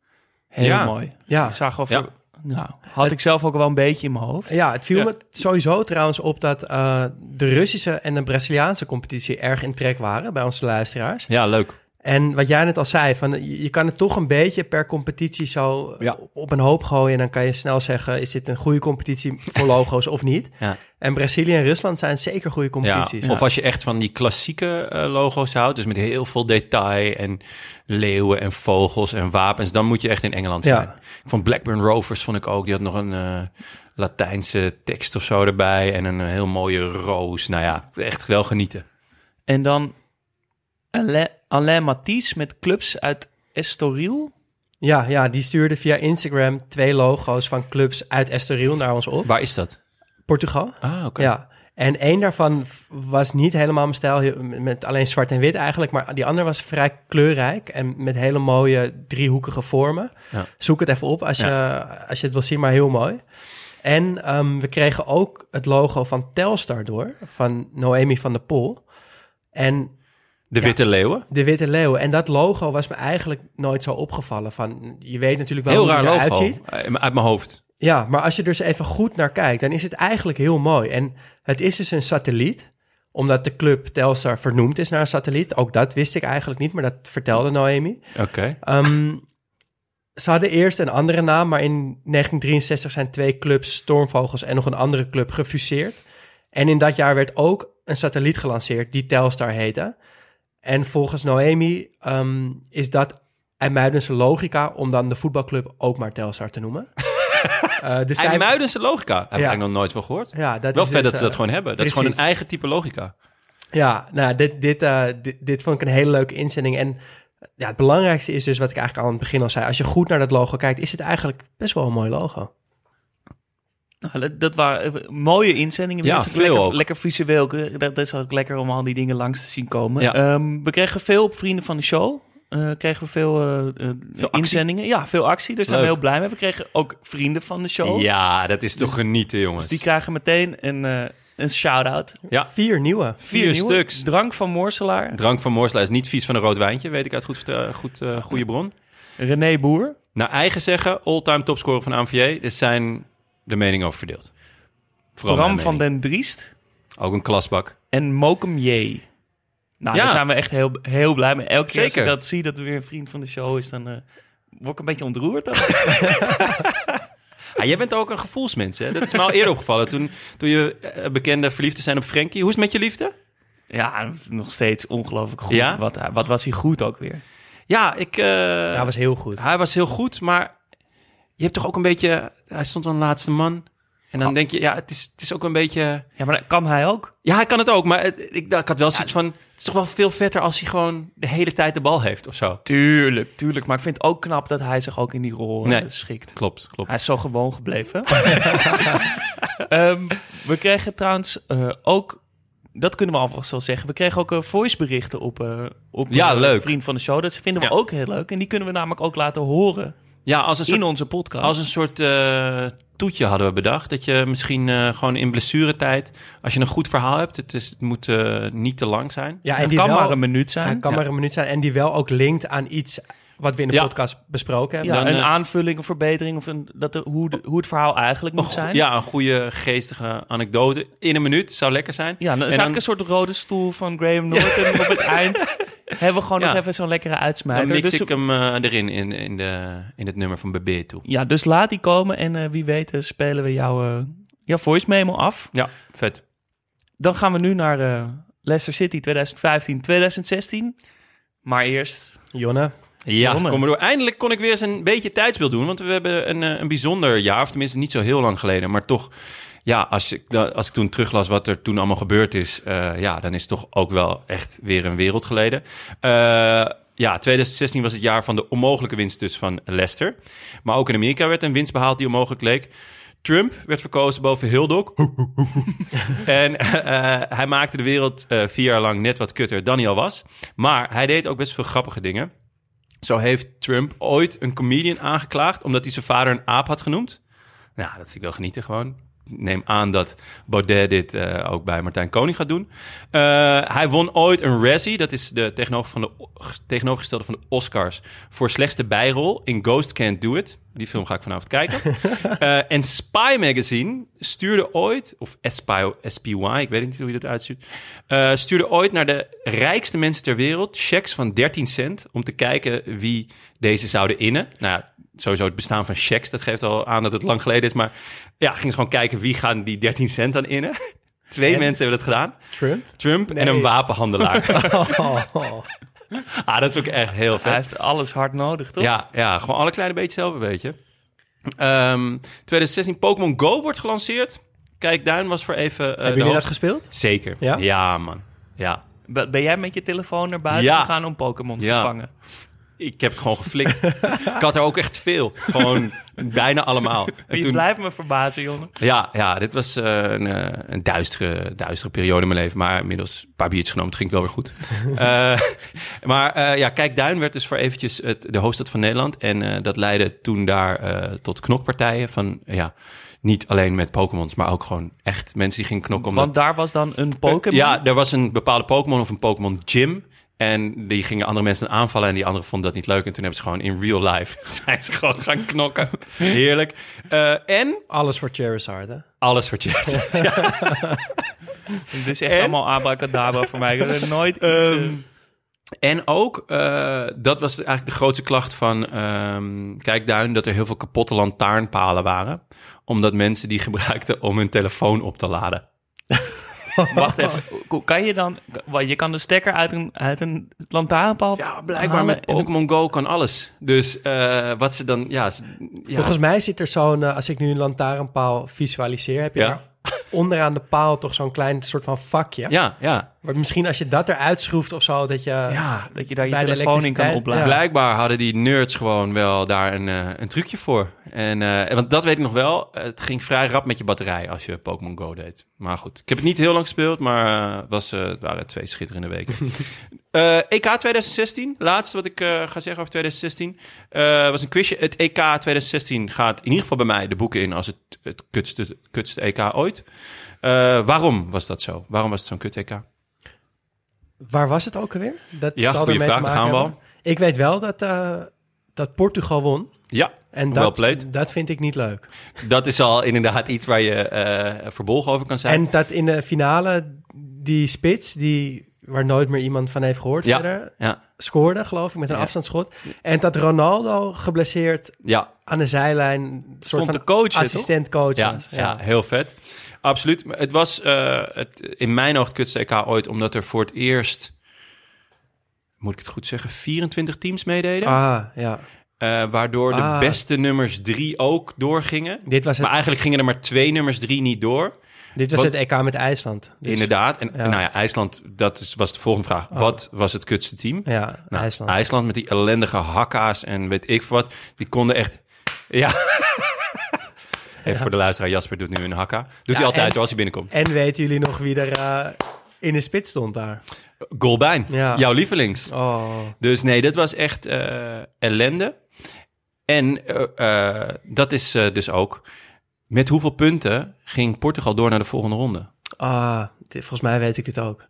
Heel Ja. mooi. Ja. Ik zag of Ja. nou, had ik zelf ook wel een beetje in mijn hoofd. Ja, het viel Ja. me sowieso trouwens op dat eh, de Russische en de Braziliaanse competitie erg in trek waren bij onze luisteraars. ja, leuk. En wat jij net al zei, van, je, kan het toch een beetje per competitie zo Ja. op, een hoop gooien. En dan kan je snel zeggen, is dit een goede competitie voor logo's of niet? Ja. En Brazilië en Rusland zijn zeker goede competities. Ja, of als je echt van die klassieke eh, logo's houdt, dus met heel veel detail en leeuwen en vogels en wapens, dan moet je echt in Engeland Ja. zijn. Van Blackburn Rovers vond ik ook, die had nog een eh, Latijnse tekst of zo erbij en een heel mooie roos. Nou ja, echt wel genieten. En dan Alain, Alain Matisse met clubs uit Estoril. Ja, ja, die stuurde via Instagram twee logo's van clubs uit Estoril naar ons op. Waar is dat? Portugal. Ah, oké. Ja. En één daarvan was niet helemaal mijn stijl, met alleen zwart en wit eigenlijk. Maar die andere was vrij kleurrijk en met hele mooie driehoekige vormen. Ja. Zoek het even op als je, als je het wil zien, maar heel mooi. En ehm, we kregen ook het logo van Telstar door, van Noemi van der Pol. En De Ja. Witte Leeuwen. de Witte Leeuw. En dat logo was me eigenlijk nooit zo opgevallen. Van, je weet natuurlijk wel Heel hoe raar het eruit ziet. Eh, Uit mijn hoofd. Ja, maar als je er eens even goed naar kijkt, dan is het eigenlijk heel mooi. En het is dus een satelliet, omdat de club Telstar vernoemd is naar een satelliet. Ook dat wist ik eigenlijk niet, maar dat vertelde Noemi. Oké. Ehm, ze hadden eerst een andere naam, maar in 1963 zijn twee clubs, Stormvogels en nog een andere club, gefuseerd. En in dat jaar werd ook een satelliet gelanceerd die Telstar heette. En volgens Noemi ehm, is dat IJmuidense logica om dan de voetbalclub ook maar Telstar te noemen. Eh dus IJmuidense logica. Heb ik Ja. eigenlijk nog nooit van gehoord. ja, dat Wel is vet dus, dat ze dat eh, gewoon hebben. Dat is gewoon een eigen type logica. Ja, nou, dit, dit, eh, dit, dit vond ik een hele leuke inzending. En ja, het belangrijkste is dus wat ik eigenlijk aan het begin al zei. Als je goed naar dat logo kijkt, is het eigenlijk best wel een mooi logo. Nou, dat, dat waren eh, mooie inzendingen. Ja, veel lekker, ook. lekker visueel. Dat, is ook lekker om al die dingen langs te zien komen. Ja. Ehm, we kregen veel op Vrienden van de Show. Eh, kregen we veel, actie. inzendingen. Ja, veel actie. Daar zijn we heel blij mee. We kregen ook Vrienden van de Show. Ja, dat is toch genieten, jongens. Dus die krijgen meteen een, eh, een shout-out. Ja, Vier nieuwe. vier nieuwe. stuks. Drank van Moorselaar. Drank van Moorselaar is niet vies van een rood wijntje, weet ik uit goed, goed, eh, goede bron. René Boer. Naar eigen zeggen, all-time topscorer van AMVJ, er zijn de meningen over verdeeld. Vooral Bram van mening. den Driest. Ook een klasbak. En Mokum J. Nou, Ja. daar zijn we echt heel, heel blij mee. Elke keer als ik dat zie, dat er weer een vriend van de show is, dan eh, word ik een beetje ontroerd. dan. Ah, jij bent ook een gevoelsmens, hè? Dat is me al eerder opgevallen toen, toen je eh, bekende verliefd te zijn op Frenkie. Hoe is het met je liefde? Ja, nog steeds ongelooflijk goed. Ja? Wat, wat was hij goed ook weer? Ja, ik... eh, Ja, was heel goed. Hij was heel goed, maar je hebt toch ook een beetje... Hij stond dan laatste man. En dan Oh. denk je, ja, het is, het is ook een beetje... Ja, maar kan hij ook. Ja, hij kan het ook, maar het- ik, ik had wel zoiets van... Het is toch wel veel vetter als hij gewoon de hele tijd de bal heeft of zo. Tuurlijk, tuurlijk. Maar ik vind het ook knap dat hij zich ook in die rol eh, Nee. schikt. Klopt, klopt. Hij is zo gewoon gebleven. Ehm, we kregen trouwens eh, ook, dat kunnen we alvast wel zeggen, we kregen ook eh, voiceberichten op, eh op Ja, eh, leuk. Vriend van de Show. Dat vinden we Ja. ook heel leuk. En die kunnen we namelijk ook laten horen Ja, als een soort, in onze podcast. als een soort eh, toetje hadden we bedacht. Dat je misschien eh, gewoon in blessuretijd... Als je een goed verhaal hebt, het, is, het moet eh, niet te lang zijn. Ja, en die kan wel, maar een minuut zijn. Kan Ja. maar een minuut zijn. En die wel ook linkt aan iets wat we in de Ja. podcast besproken hebben. ja, dan, een eh, aanvulling, een verbetering of een, dat de, hoe, de, hoe het verhaal eigenlijk moet zijn. Ja, een goede geestige anekdote in een minuut zou lekker zijn. Ja, dan is En eigenlijk dan- een soort rode stoel van Graham Norton. En op het eind hebben we gewoon Ja. nog even zo'n lekkere Dan uitsmijter. mix Dus- ik hem eh, erin in, in, de, in het nummer van Bebe toe. Ja, dus laat die komen en eh, wie weet spelen we jouw, jouw voice memo af. Ja, vet. Dan gaan we nu naar eh, Leicester City 2015-2016. Maar eerst... Jonne, Jonne. kom maar door. Eindelijk kon ik weer eens een beetje tijdsbeeld doen. Want we hebben een, eh, een bijzonder jaar, of tenminste niet zo heel lang geleden. Maar toch, ja, als ik, als ik toen teruglas wat er toen allemaal gebeurd is... eh, ja, dan is het toch ook wel echt weer een wereld geleden. Eh, ja, 2016 was het jaar van de onmogelijke winst dus van Leicester. Maar ook in Amerika werd een winst behaald die onmogelijk leek. Trump werd verkozen boven Hildok. en hij maakte de wereld vier jaar lang net wat kutter dan hij al was. Maar hij deed ook best veel grappige dingen. Zo heeft Trump ooit een comedian aangeklaagd omdat hij zijn vader een aap had genoemd. Nou, dat zie ik wel genieten gewoon. Ik Neem aan dat Baudet dit eh, ook bij Martijn Koning gaat doen. Eh, hij won ooit een Razzie, dat is de tegenover van de, tegenovergestelde van de Oscars, voor slechtste bijrol in Ghost Can't Do It. Die film ga ik vanavond kijken. Eh, en Spy Magazine stuurde ooit, of SPY, SPY ik weet niet hoe je dat uitstuurt, stuurde ooit naar de rijkste mensen ter wereld checks van 13 cent om te kijken wie deze zouden innen. Nou, ja, sowieso het bestaan van checks, dat geeft al aan dat het lang geleden is, maar ja, ging ze gewoon kijken wie gaan die 13 cent dan innen. Twee En? mensen hebben dat gedaan. Trump. Trump en een wapenhandelaar. Oh, ah, dat vind ik echt heel Hij vet. heeft alles hard nodig, toch? Ja, ja, gewoon alle kleine beetjes zelf een beetje. Ehm 2016, Pokémon Go wordt gelanceerd. Kijk, Duin was voor even... eh, Hebben jullie dat gespeeld? Zeker. Ja? Ja, man. Ja. Ben ben jij met je telefoon naar buiten Ja. gegaan om Pokémon Ja. te vangen? Ik heb het gewoon geflikt. ik had er ook echt veel. Gewoon bijna allemaal. En Je toen- blijft me verbazen, jongen. Ja, ja, dit was eh, een, eh, een duistere, duistere periode in mijn leven. Maar inmiddels een paar biertjes genomen. Het ging wel weer goed. Eh, maar eh, ja, Kijk, Duin werd dus voor eventjes het, de hoofdstad van Nederland. En dat leidde toen daar tot knokpartijen van... ja, niet alleen met Pokémons, maar ook gewoon echt mensen die gingen knokken. Omdat, Want daar was dan een Pokémon. Ja, er was een bepaalde Pokémon of een Pokémon gym. En die gingen andere mensen aanvallen en die anderen vonden dat niet leuk. En toen hebben ze gewoon in real life zijn ze gewoon gaan knokken. Heerlijk. Eh, en Alles voor Charizard, hè? alles voor chat. Dit is echt En? allemaal abracadabra voor mij. Ik heb nooit iets... eh, Ehm, En ook, eh, dat was eigenlijk de grootste klacht van ehm Kijkduin... dat er heel veel kapotte lantaarnpalen waren. Omdat mensen die gebruikten om hun telefoon op te laden. Wacht even. Kan je dan... wat, Je kan de stekker uit een, uit een lantaarnpaal Ja, blijkbaar halen met Pokémon Go kan alles. Dus eh, wat ze dan... Ja, Volgens mij zit er zo'n, eh, als ik nu een lantaarnpaal visualiseer, heb je Ja. Onderaan de paal toch zo'n klein soort van vakje. ja, ja. Maar misschien als je dat eruit schroeft of zo, dat je... ja. Dat je daar je telefoon in kan opladen. ja. Blijkbaar hadden die nerds gewoon wel daar een, eh, een trucje voor. En, eh, want dat weet ik nog wel. Het ging vrij rap met je batterij als je Pokémon Go deed. Maar goed, ik heb het niet heel lang gespeeld, maar eh, was, het waren twee schitterende weken. Eh, EK 2016, laatste wat ik eh, ga zeggen over 2016, eh, was een quizje. Het EK 2016 gaat in ieder geval bij mij de boeken in als het, het kutste, kutste EK ooit. Waarom was dat zo? Waarom was het zo'n kut EK? Waar was het ook alweer? Dat Ja, zal goede vraag, gaan we al. Ik weet wel dat, dat Portugal won. Ja, En dat, dat vind ik niet leuk. dat is al inderdaad iets waar je verbolgen over kan zijn. En dat in de finale die spits, die waar nooit meer iemand van heeft gehoord Ja. verder, Ja, scoorde, geloof ik, met een Ja. afstandsschot. En dat Ronaldo geblesseerd ja, aan de zijlijn, een soort Stond van te coachen, assistent coach ja, ja. heel vet. Absoluut. Maar Het was eh, het, in mijn oog het kutste EK ooit, omdat er voor het eerst, moet ik het goed zeggen, 24 teams meededen. Ah, ja. Eh, waardoor de Ah. beste nummers drie ook doorgingen. Dit was het, Maar eigenlijk gingen er maar twee nummers drie niet door. Dit was wat- het EK met IJsland. Dus, Inderdaad. En ja. nou ja, IJsland, dat is, was de volgende vraag. Oh. Wat was het kutste team? Ja, Nou, IJsland. IJsland met die ellendige hakka's en weet ik wat. Die konden echt... Ja. Even voor de luisteraar. Jasper doet nu een hakka. Doet hij altijd en- als hij binnenkomt. En weten jullie nog wie er eh, in de spits stond daar? Golbein. Ja. Jouw lievelings. Oh, Dus nee, dat was echt eh, ellende. En eh, dat is dus ook... Met hoeveel punten ging Portugal door naar de volgende ronde? ah, dit- volgens mij weet ik dit ook.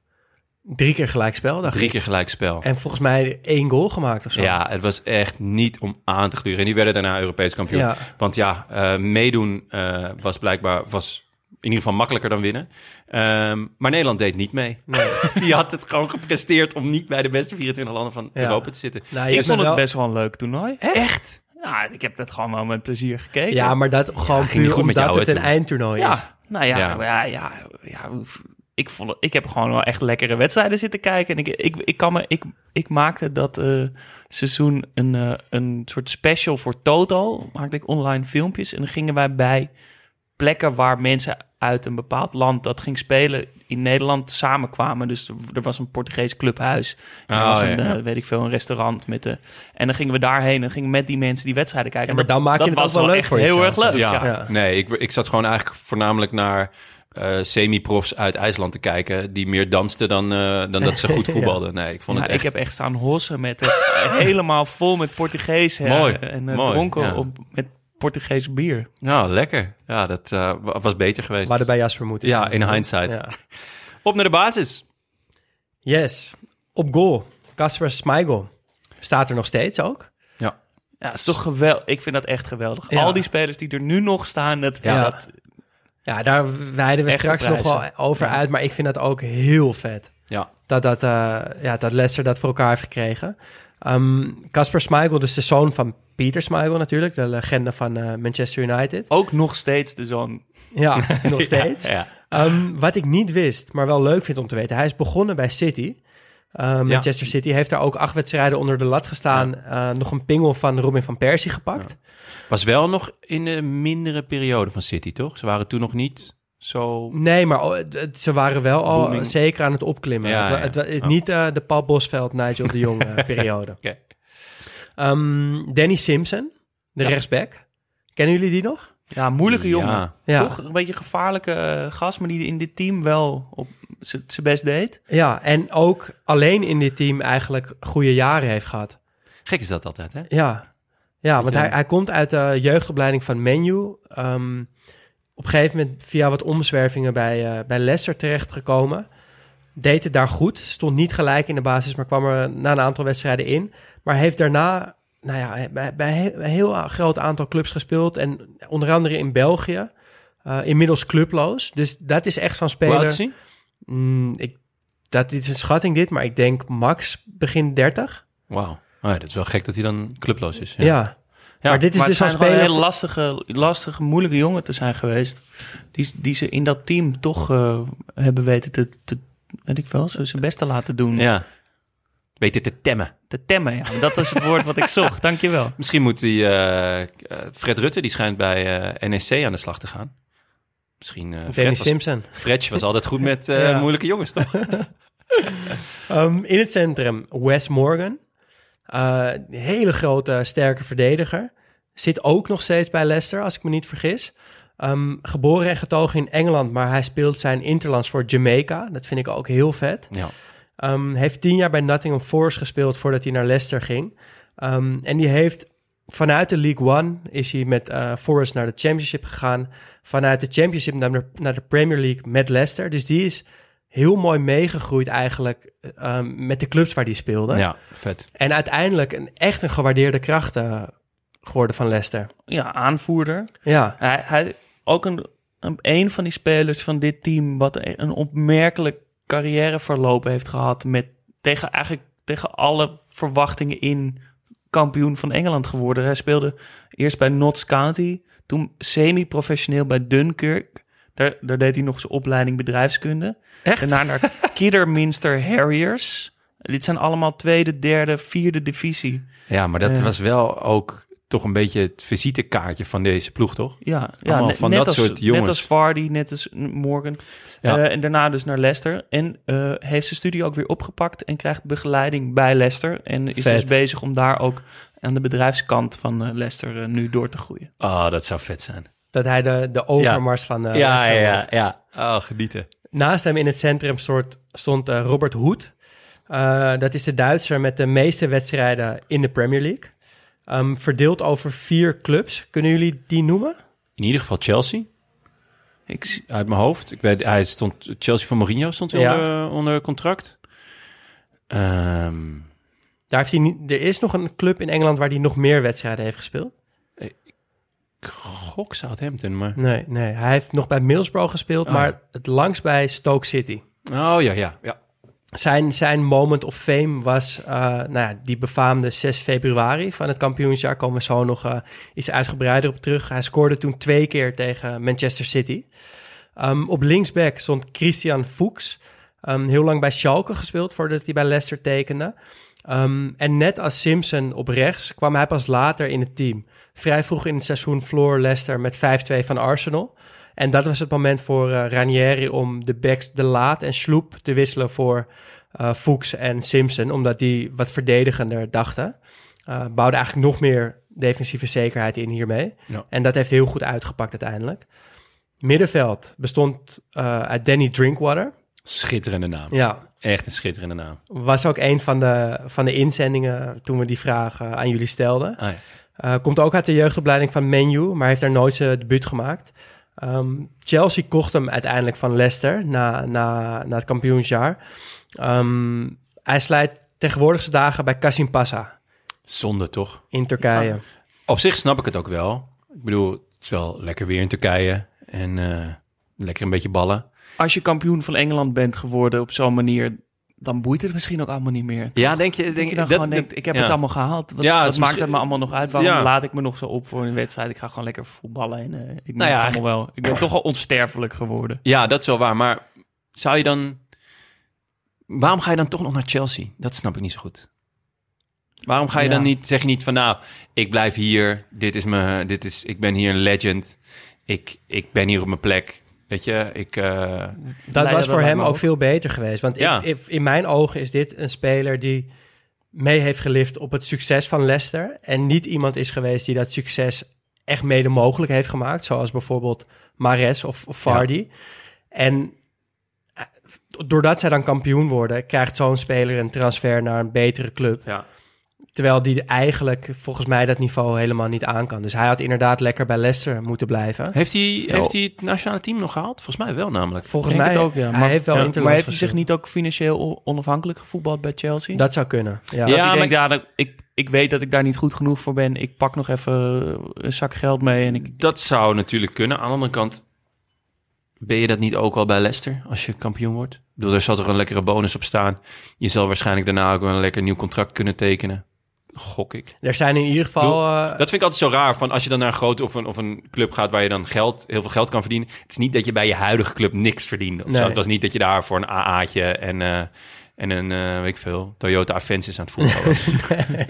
Drie keer gelijkspel, dacht Drie keer gelijkspel. En volgens mij één goal gemaakt of zo. Ja, het was echt niet om aan te gluren. En die werden daarna Europees kampioen. Ja. Want ja, eh, meedoen eh, was blijkbaar was in ieder geval makkelijker dan winnen. Ehm, maar Nederland deed niet mee. Nee. Die had het gewoon gepresteerd om niet bij de beste 24 landen van Ja. Europa te zitten. Nou, Ik vond het wel- best wel een leuk toernooi. Echt? Ja, ik heb dat gewoon wel met plezier gekeken. Ja, maar dat gewoon ging niet puur goed met omdat jou, het een eindtoernooi is. Ja, nou ja, Ja. ja. ja, ja, ik, vond, ik heb gewoon wel echt lekkere wedstrijden zitten kijken. En ik, ik, ik, kan me, ik, ik maakte dat eh, seizoen een, eh, een soort special voor Toto. Maakte ik online filmpjes. En dan gingen wij bij plekken waar mensen uit een bepaald land dat ging spelen in Nederland samenkwamen. Dus er, was een Portugees clubhuis. En er Oh, was ja, een, ja. eh, weet ik veel, een restaurant met de. En dan gingen we daarheen en gingen met die mensen die wedstrijden kijken. Ja, maar dan maak je dat het was wel leuk echt voor heel jezelf. erg leuk. Ja. Ja. Ja. Nee, ik, ik zat gewoon eigenlijk voornamelijk naar eh, semi-profs uit IJsland te kijken... die meer dansten dan, eh, dan dat ze goed Ja. voetbalden. Nee, ik vond Ja, het echt... Ik heb echt staan hossen met het, helemaal vol met Portugees. Mooi, En eh, mooi, dronken ja. op, met Portugees bier. Ja, lekker. Ja, dat eh, wa- was beter geweest. We hadden bij Jasper moeten Ja, in hindsight. Ja. Op naar de basis. Yes. Op goal. Kasper Schmeichel. Staat er nog steeds ook. Ja, het is toch geweldig. Ik vind dat echt geweldig. Ja. Al die spelers die er nu nog staan, dat, Ja. dat Ja, daar wijden we Echte straks nog wel over Ja. uit. Maar ik vind dat ook heel vet. Ja. Dat, dat, eh, ja, dat Leicester dat voor elkaar heeft gekregen. Ehm, Kasper Schmeichel, dus de zoon van Pieter Schmeichel natuurlijk. De legende van eh, Manchester United. ook nog steeds de zoon. Ja, nog steeds. Ja, Ehm, wat ik niet wist, maar wel leuk vind om te weten. Hij is begonnen bij City. Uh, Manchester City heeft daar ook acht wedstrijden onder de lat gestaan. Eh, nog een pingel van Robin van Persie gepakt. Was wel nog in de mindere periode van City, toch? Ze waren toen nog niet zo... Nee, maar oh, ze waren wel al Booming. zeker aan het opklimmen. Ja, het, wa- ja. het, wa- het- Oh. Niet eh, de Paul Bosveld, Nigel de Jong eh, periode. Oké. Ehm, Danny Simpson, de Ja. rechtsback. Kennen jullie die nog? Ja, moeilijke jongen. Toch een beetje gevaarlijke eh, gast, maar die in dit team wel op zijn best deed. Ja, en ook alleen in dit team eigenlijk goede jaren heeft gehad. Gek is dat altijd, hè? Ja, ja want hij, hij komt uit de jeugdopleiding van Menu. Ehm, op een gegeven moment via wat omzwervingen bij, eh, bij Leicester terechtgekomen. Deed het daar goed. Stond niet gelijk in de basis, maar kwam er na een aantal wedstrijden in. Maar heeft daarna nou ja, bij, bij een heel groot aantal clubs gespeeld. En onder andere in België. Eh, inmiddels clubloos. Dus dat is echt zo'n speler. Mm, ik, dat is een schatting dit, maar ik denk max begin 30. Wauw. Ja, dat is wel gek dat hij dan clubloos is. Ja. Ja. Maar dit is maar dus schijnt speler... een hele lastige, lastige, moeilijke jongen te zijn geweest. Die, die ze in dat team toch eh, hebben weten te, te, weet ik wel, zo zijn best te laten doen. ja. Dit te temmen. Te temmen, ja. Dat is het woord wat ik zocht. Dankjewel. Misschien moet die eh, eh, Fred Rutte, die schijnt bij eh, NEC aan de slag te gaan. Misschien eh Fred, was, Simpson. Fred was altijd goed met eh, Ja. moeilijke jongens, toch? Ehm, in het centrum Wes Morgan. Eh, een hele grote, sterke verdediger. Zit ook nog steeds bij Leicester, als ik me niet vergis. Ehm, geboren en getogen in Engeland, maar hij speelt zijn interlands voor Jamaica. Dat vind ik ook heel vet. Ja. Ehm, heeft tien jaar bij Nottingham Forest gespeeld voordat hij naar Leicester ging. Ehm, en die heeft vanuit de League One is hij met eh, Forest naar de Championship gegaan. Vanuit de Championship naar de, naar de Premier League met Leicester. Dus die is heel mooi meegegroeid eigenlijk ehm, met de clubs waar die speelde. ja, vet. En uiteindelijk een, echt een gewaardeerde kracht eh, geworden van Leicester. Ja, aanvoerder. Ja, Hij, hij ook een, een, een van die spelers van dit team wat een opmerkelijk carrièreverloop heeft gehad met tegen eigenlijk tegen alle verwachtingen in kampioen van Engeland geworden. Hij speelde eerst bij Notts County, toen semi-professioneel bij Dunkirk. Daar, daar deed hij nog zijn opleiding bedrijfskunde. Echt? Daarna naar Kidderminster Harriers. Dit zijn allemaal tweede, derde, vierde divisie. Ja, maar dat Ja. was wel ook toch een beetje het visitekaartje van deze ploeg, toch? Ja, Allemaal van net dat als, soort jongens. Net als Vardy, net als Morgan. Ja. Eh, en daarna dus naar Leicester. En eh, heeft zijn studie ook weer opgepakt en krijgt begeleiding bij Leicester. En is Vet. dus bezig om daar ook aan de bedrijfskant van eh, Leicester eh, nu door te groeien. Oh, dat zou vet zijn. Dat hij de, de overmars van eh Leicester wordt. ja. Oh, genieten. Naast hem in het centrum stond, stond eh, Robert Hoed. Eh, dat is de Duitser met de meeste wedstrijden in de Premier League. Ehm, verdeeld over vier clubs. Kunnen jullie die noemen? In ieder geval Chelsea, Ik, uit mijn hoofd. Ik weet, hij stond, Chelsea van Mourinho stond Ja. onder, onder contract. Ehm, Daar heeft hij niet, er is nog een club in Engeland waar hij nog meer wedstrijden heeft gespeeld. Gok Southampton, maar... Nee, nee. Hij heeft nog bij Middlesbrough gespeeld, Ah. maar het langst bij Stoke City. Oh, ja, ja, ja. Zijn, zijn moment of fame was eh, nou ja, die befaamde 6 februari van het kampioensjaar. Komen we zo nog eh, iets uitgebreider op terug. Hij scoorde toen twee keer tegen Manchester City. Ehm, op linksback stond Christian Fuchs. Ehm, heel lang bij Schalke gespeeld voordat hij bij Leicester tekende. Ehm, en net als Simpson op rechts kwam hij pas later in het team. Vrij vroeg in het seizoen verloor Leicester met 5-2 van Arsenal. En dat was het moment voor eh, Ranieri om de backs De Laat en Sloep te wisselen voor eh Fuchs en Simpson. Omdat die wat verdedigender dachten. Eh bouwde eigenlijk nog meer defensieve zekerheid in hiermee. Ja. En dat heeft heel goed uitgepakt uiteindelijk. Middenveld bestond uit Danny Drinkwater. Schitterende naam. Ja, Echt een schitterende naam. was ook een van de, van de inzendingen toen we die vraag eh, aan jullie stelden. Ah, ja. Eh, komt ook uit de jeugdopleiding van Menu, maar heeft daar nooit zijn debuut gemaakt. Ehm, Chelsea kocht hem uiteindelijk van Leicester na, na, na het kampioensjaar. Ehm, hij slijt tegenwoordig zijn dagen bij Kasim Pasa Zonde, toch? in Turkije. Op zich snap ik het ook wel. Ik bedoel, het is wel lekker weer in Turkije. En eh, lekker een beetje ballen. Als je kampioen van Engeland bent geworden op zo'n manier, dan boeit het misschien ook allemaal niet meer. Ja, denk je... Denk Denk je dan dat- gewoon denkt, ik heb ja. het allemaal gehaald. Wat, Ja, wat maakt het me allemaal nog uit? Waarom Ja. laat ik me nog zo op voor een wedstrijd? Ik ga gewoon lekker voetballen. En, eh, ik ben Nou ja, allemaal wel. Ik ben toch al onsterfelijk geworden. Ja, dat is wel waar. Maar zou je dan... Waarom ga je dan toch nog naar Chelsea? Dat snap ik niet zo goed. Waarom ga je dan niet... Zeg je niet van nou, ik blijf hier. Dit is me... Dit is, ik ben hier een legend. Ik, ik ben hier op mijn plek. Weet je, ik... eh, Dat was voor hem ook veel beter geweest. Want Ja. ik, ik- in mijn ogen is dit een speler die mee heeft gelift op het succes van Leicester. En niet iemand is geweest die dat succes echt mede mogelijk heeft gemaakt. Zoals bijvoorbeeld Mares of, of Vardy. En eh, doordat zij dan kampioen worden, krijgt zo'n speler een transfer naar een betere club. ja. Terwijl die eigenlijk volgens mij dat niveau helemaal niet aan kan. Dus hij had inderdaad lekker bij Leicester moeten blijven. Heeft hij, heeft hij het nationale team nog gehaald? Volgens mij wel namelijk. Volgens Denk mij het ook, ja. hij Maar- heeft wel ja, Maar heeft hij zich niet ook financieel onafhankelijk gevoetbald bij Chelsea? Dat zou kunnen. Ja. Dat Ja, hij maar- dat- ik, ik weet dat ik daar niet goed genoeg voor ben. Ik pak nog even een zak geld mee en ik... Dat zou natuurlijk kunnen. Aan de andere kant, ben je dat niet ook al bij Leicester als je kampioen wordt? Ik bedoel, daar zal toch een lekkere bonus op staan. Je zal waarschijnlijk daarna ook wel een lekker nieuw contract kunnen tekenen. Gok ik. Er zijn in ieder geval... eh, Dat vind ik altijd zo raar. Van als je dan naar een grote of een, of een club gaat waar je dan geld, heel veel geld kan verdienen. Het is niet dat je bij je huidige club niks verdient. Nee. Het was niet dat je daar voor een AA'tje en, eh, en een, eh, weet ik veel, Toyota Avensis aan het voetballen was.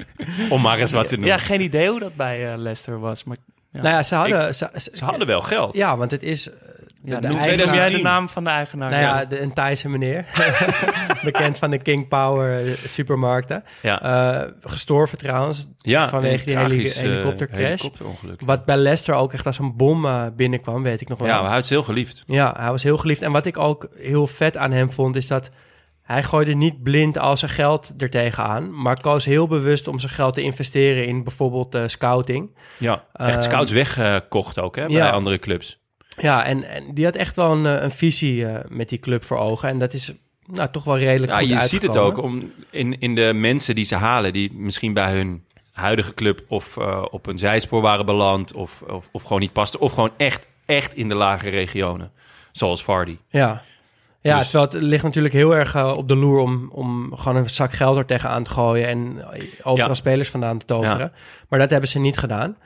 Om maar eens wat te noemen. Ja, geen idee hoe dat bij Leicester was. Maar ja, nou ja, ze hadden... ze, ze- Ze hadden wel geld. Ja, want het is... ja, de noem jij de 2010. naam van de eigenaar. Nou ja, de, een Thaise meneer. Bekend van de King Power eh, supermarkten. Ja. Eh, gestorven trouwens. Ja, vanwege die heli- eh, helikoptercrash. helikopterongeluk. Wat bij Leicester ook echt als een bom binnenkwam, weet ik nog wel. Ja, maar hij is heel geliefd. Ja, hij was heel geliefd. En wat ik ook heel vet aan hem vond, is dat hij gooide niet blind al zijn geld er tegenaan, maar koos heel bewust om zijn geld te investeren in bijvoorbeeld scouting. Ja, echt Ehm, scouts weggekocht ook hè, bij ja. andere clubs. Ja, en, en die had echt wel een, eh, een visie eh, met die club voor ogen. En dat is nou, toch wel redelijk Ja, goed je ziet het ook om, in, in de mensen die ze halen, die misschien bij hun huidige club of eh, op een zijspoor waren beland, of, of, of gewoon niet pasten, of gewoon echt, echt in de lage regionen. Zoals Vardy. Ja. Ja, Dus- terwijl het ligt natuurlijk heel erg op de loer om, om gewoon een zak geld er tegenaan te gooien en overal Ja. spelers vandaan te toveren. Maar dat hebben ze niet gedaan.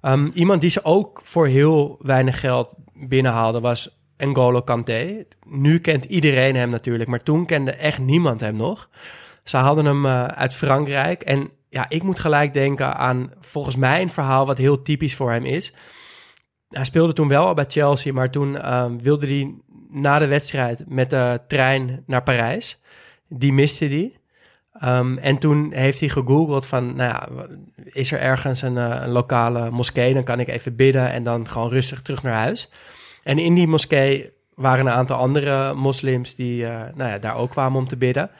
Ehm, iemand die ze ook voor heel weinig geld binnenhaalden was N'Golo Kanté. Nu kent iedereen hem natuurlijk, maar toen kende echt niemand hem nog. Ze hadden hem eh, uit Frankrijk en ja, ik moet gelijk denken aan volgens mij een verhaal wat heel typisch voor hem is. Hij speelde toen wel al bij Chelsea, maar toen ehm, wilde hij na de wedstrijd met de trein naar Parijs. Die miste hij. Ehm, en toen heeft hij gegoogeld van, nou ja, is er ergens een, eh, een lokale moskee? Dan kan ik even bidden en dan gewoon rustig terug naar huis. En in die moskee waren een aantal andere moslims die eh, nou ja, daar ook kwamen om te bidden.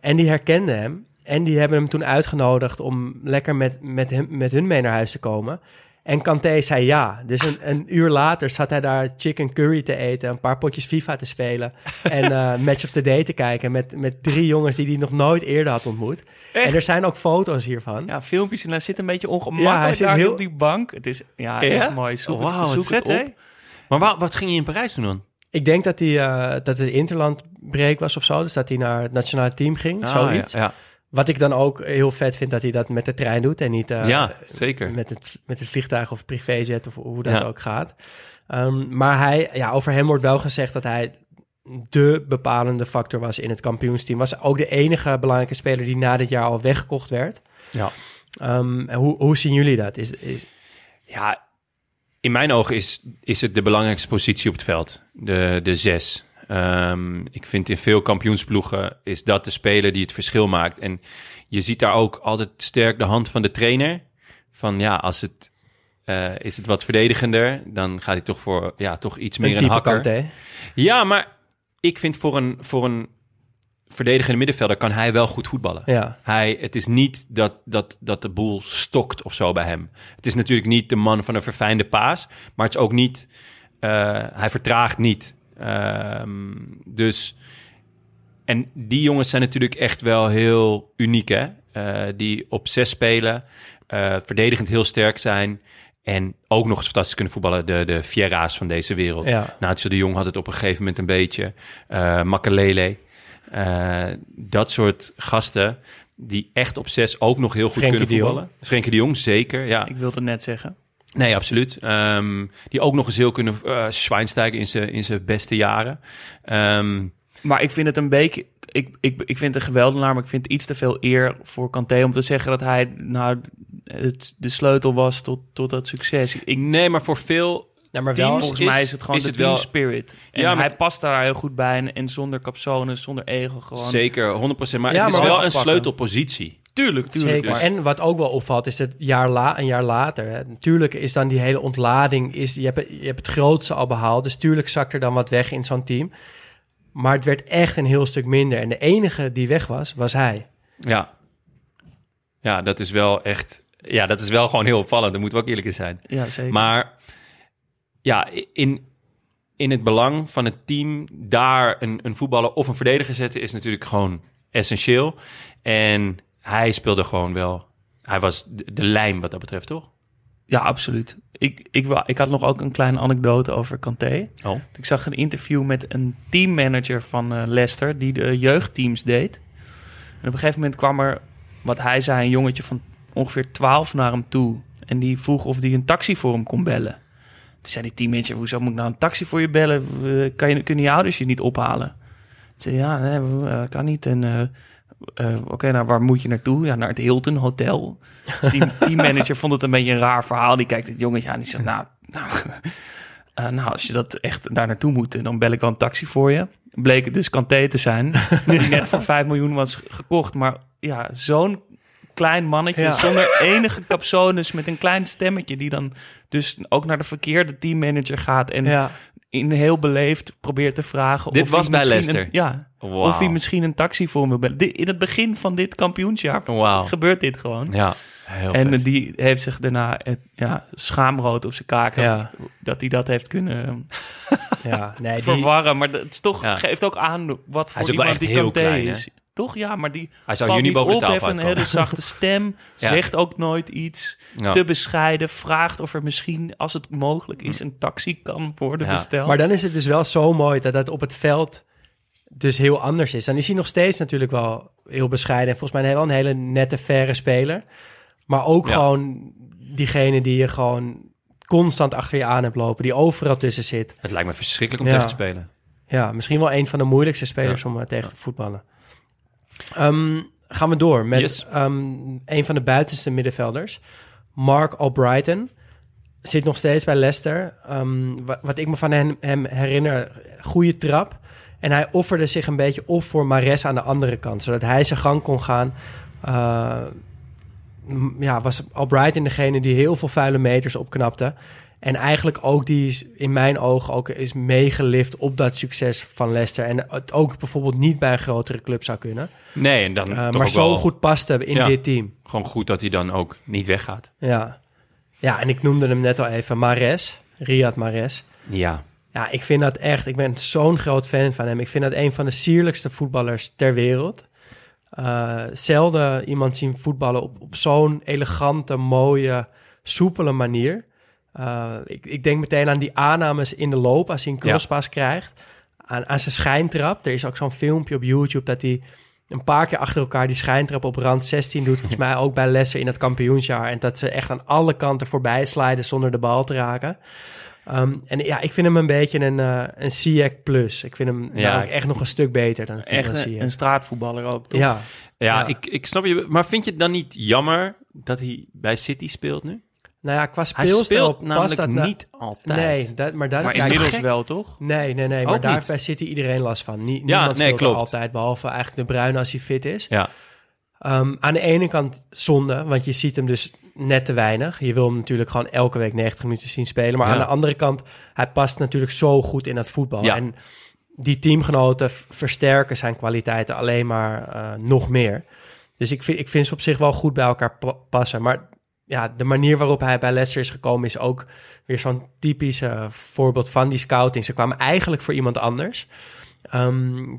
En die herkenden hem. En die hebben hem toen uitgenodigd om lekker met, met, hem, met hun mee naar huis te komen. En Kanté zei ja. Dus een, een uur later zat hij daar chicken curry te eten, een paar potjes FIFA te spelen en eh, Match of the Day te kijken met, met drie jongens die hij nog nooit eerder had ontmoet. En er zijn ook foto's hiervan. Ja, filmpjes en hij zit een beetje ongemakkelijk Ja, hij zit daar heel- op die bank. Het is ja, Ja? echt mooi. Zoek wat zoek vet, het hè? Maar wa- wat ging je in Parijs doen dan? Ik denk dat, hij, eh, dat het interlandbreak was of zo, dus dat hij naar het nationale team ging, Ah, zoiets. Ja, ja. Wat ik dan ook heel vet vind, dat hij dat met de trein doet en niet eh, Ja, zeker. met, het, met het vliegtuig of privéjet of hoe dat Ja. ook gaat. Ehm, maar hij, ja, over hem wordt wel gezegd dat hij de bepalende factor was in het kampioensteam. Was ook de enige belangrijke speler die na dit jaar al weggekocht werd. Ja. Ehm, en hoe, hoe zien jullie dat? Is, is, Ja, in mijn ogen is, is het de belangrijkste positie op het veld. De, de zes. Ehm, ik vind in veel kampioensploegen is dat de speler die het verschil maakt. En je ziet daar ook altijd sterk de hand van de trainer. Van ja, als het, eh, is het wat verdedigender, dan gaat hij toch voor ja, toch iets meer een hakker. Ja, maar ik vind voor een, voor een verdedigende middenvelder kan hij wel goed voetballen. Ja. Hij, het is niet dat, dat, dat de boel stokt of zo bij hem. Het is natuurlijk niet de man van een verfijnde paas, maar het is ook niet, eh, hij vertraagt niet. Ehm, dus, en die jongens zijn natuurlijk echt wel heel uniek, hè? Eh, die op zes spelen, eh, verdedigend heel sterk zijn en ook nog eens fantastisch kunnen voetballen. De, de Fiera's van deze wereld. Ja. Nacho de Jong had het op een gegeven moment een beetje. Makelele. Eh, dat soort gasten die echt op zes ook nog heel goed Frenkie kunnen voetballen. Frenkie de Jong, zeker. Ja, Ik wilde het net zeggen. Nee, absoluut. Ehm, die ook nog eens heel kunnen... Schweinsteiger in zijn in zijn beste jaren. Ehm, Maar ik vind het een beetje... Ik, ik, ik vind het een geweldenaar, maar ik vind het iets te veel eer voor Kanté... om te zeggen dat hij nou het, de sleutel was tot, tot dat succes. Ik, nee, maar voor veel Ja, maar wel, volgens is- mij is het gewoon is de het team wel- spirit. En Ja, maar hij past daar heel goed bij. En, en zonder capsones, zonder ego gewoon. Zeker, 100%. Maar Ja, het is maar wel een sleutelpositie. Tuurlijk, tuurlijk. Zeker. maar- En wat ook wel opvalt, is dat jaar la, een jaar later. Hè, natuurlijk is dan die hele ontlading. Is, je, hebt, je hebt het grootste al behaald. Dus tuurlijk zakt er dan wat weg in zo'n team. Maar het werd echt een heel stuk minder. En de enige die weg was, was hij. Ja. Ja, dat is wel echt... Ja, dat is wel gewoon heel opvallend. Daar moeten we ook eerlijk in zijn. ja, zeker. Maar ja, in, in het belang van het team daar een, een voetballer of een verdediger zetten is natuurlijk gewoon essentieel. En hij speelde gewoon wel. Hij was de, de lijm wat dat betreft, toch? Ja, absoluut. Ik, ik, ik had nog ook een kleine anekdote over Kanté. Oh. Ik zag een interview met een teammanager van eh, Leicester... die de jeugdteams deed. En op een gegeven moment kwam er, wat hij zei... een jongetje van ongeveer 12 naar hem toe. En die vroeg of hij een taxi voor hem kon bellen. Toen zei die teammanager... hoezo moet ik nou een taxi voor je bellen? Kan je, kunnen je ouders je niet ophalen? Toen zei ja, nee, eh, kan niet. En eh, eh, oké, nou, waar moet je naartoe? Ja, naar het Hilton Hotel. Dus die teammanager vond het een beetje een raar verhaal. Die kijkt het jongetje aan die zegt, nou, nou, eh, nou, als je dat echt daar naartoe moet, dan bel ik wel een taxi voor je. Bleek het dus Kanté te zijn, die net voor 5 miljoen was gekocht. Maar ja, zo'n klein mannetje Ja. zonder enige capsones met een klein stemmetje die dan dus ook naar de verkeerde teammanager gaat en Ja, in heel beleefd probeert te vragen Dit of was hij bij misschien Leicester? Een, ja, of hij misschien een taxi voor me bellen. Dit- In het begin van dit kampioensjaar gebeurt dit gewoon. Ja, heel En vet. die heeft zich daarna ja, schaamrood op zijn kaak. Ja. Dat hij dat heeft kunnen ja. Nee, die, verwarren. Maar dat is toch, Ja. geeft ook aan wat voor is ook wel iemand echt die heel hè? Toch? Ja, maar die Hij zou jullie boven de op, tafel heeft een hele zachte stem, Ja. zegt ook nooit iets, Ja. te bescheiden, vraagt of er misschien, als het mogelijk is, een taxi kan worden Ja. besteld. Maar dan is het dus wel zo mooi dat het op het veld dus heel anders is. Dan is hij nog steeds natuurlijk wel heel bescheiden. En volgens mij wel een hele nette, faire speler. Maar ook Ja. gewoon diegene die je gewoon constant achter je aan hebt lopen. Die overal tussen zit. Het lijkt me verschrikkelijk om Ja. tegen te spelen. Ja, misschien wel een van de moeilijkste spelers Ja. om eh, tegen te voetballen. Ehm, gaan we door met Yes. ehm, een van de buitenste middenvelders. Mark Albrighton. Zit nog steeds bij Leicester. Ehm, wa- wat ik me van hem, hem herinner, goede trap. En hij offerde zich een beetje op voor Mares aan de andere kant. Zodat hij zijn gang kon gaan. M- ja, was Albrighton degene die heel veel vuile meters opknapte. En eigenlijk ook die is in mijn ogen ook is meegelift op dat succes van Leicester. En het ook bijvoorbeeld niet bij een grotere club zou kunnen. Nee, en dan Eh, maar zo wel goed paste in Ja. dit team. gewoon goed dat hij dan ook niet weggaat. Ja. ja, en ik noemde hem net al even Mares. Riyad Mares. Ja. Ja, ik vind dat echt... Ik ben zo'n groot fan van hem. Ik vind dat een van de sierlijkste voetballers ter wereld. Eh, zelden iemand zien voetballen op, op zo'n elegante, mooie, soepele manier. Eh, ik, ik denk meteen aan die aannames in de loop als hij een crosspas krijgt. Aan, aan zijn schijntrap. Er is ook zo'n filmpje op YouTube dat hij een paar keer achter elkaar die schijntrap op rand 16 doet. Volgens mij ook bij Lessen in het kampioensjaar. En dat ze echt aan alle kanten voorbij slijden zonder de bal te raken. Ehm, en ja, ik vind hem een beetje een, eh een Ziyech plus. Ik vind hem Ja. ook echt nog een stuk beter dan, dan Echt een, Ziyech. een straatvoetballer ook, toch? Ja, Ja, Ja. Ik, ik snap je. Maar vind je het dan niet jammer dat hij bij City speelt nu? Nou ja, qua Hij speelstijl speelt past namelijk dat na- niet altijd. Nee, dat, maar dat Maar inmiddels wel, toch? Nee, nee, nee. Maar daar niet. City iedereen last van. Nie, Ja, niemand nee, speelt er klopt. altijd, behalve eigenlijk de Bruin als hij fit is. Ja. Ehm, aan de ene kant zonde, want je ziet hem dus net te weinig. Je wil hem natuurlijk gewoon elke week 90 minuten zien spelen. Maar Ja. aan de andere kant, hij past natuurlijk zo goed in het voetbal. Ja. En die teamgenoten versterken zijn kwaliteiten alleen maar eh, nog meer. Dus ik vind, ik vind ze op zich wel goed bij elkaar pa- passen. Maar ja, de manier waarop hij bij Leicester is gekomen is ook weer zo'n typisch voorbeeld van die scouting. Ze kwamen eigenlijk voor iemand anders. Ehm,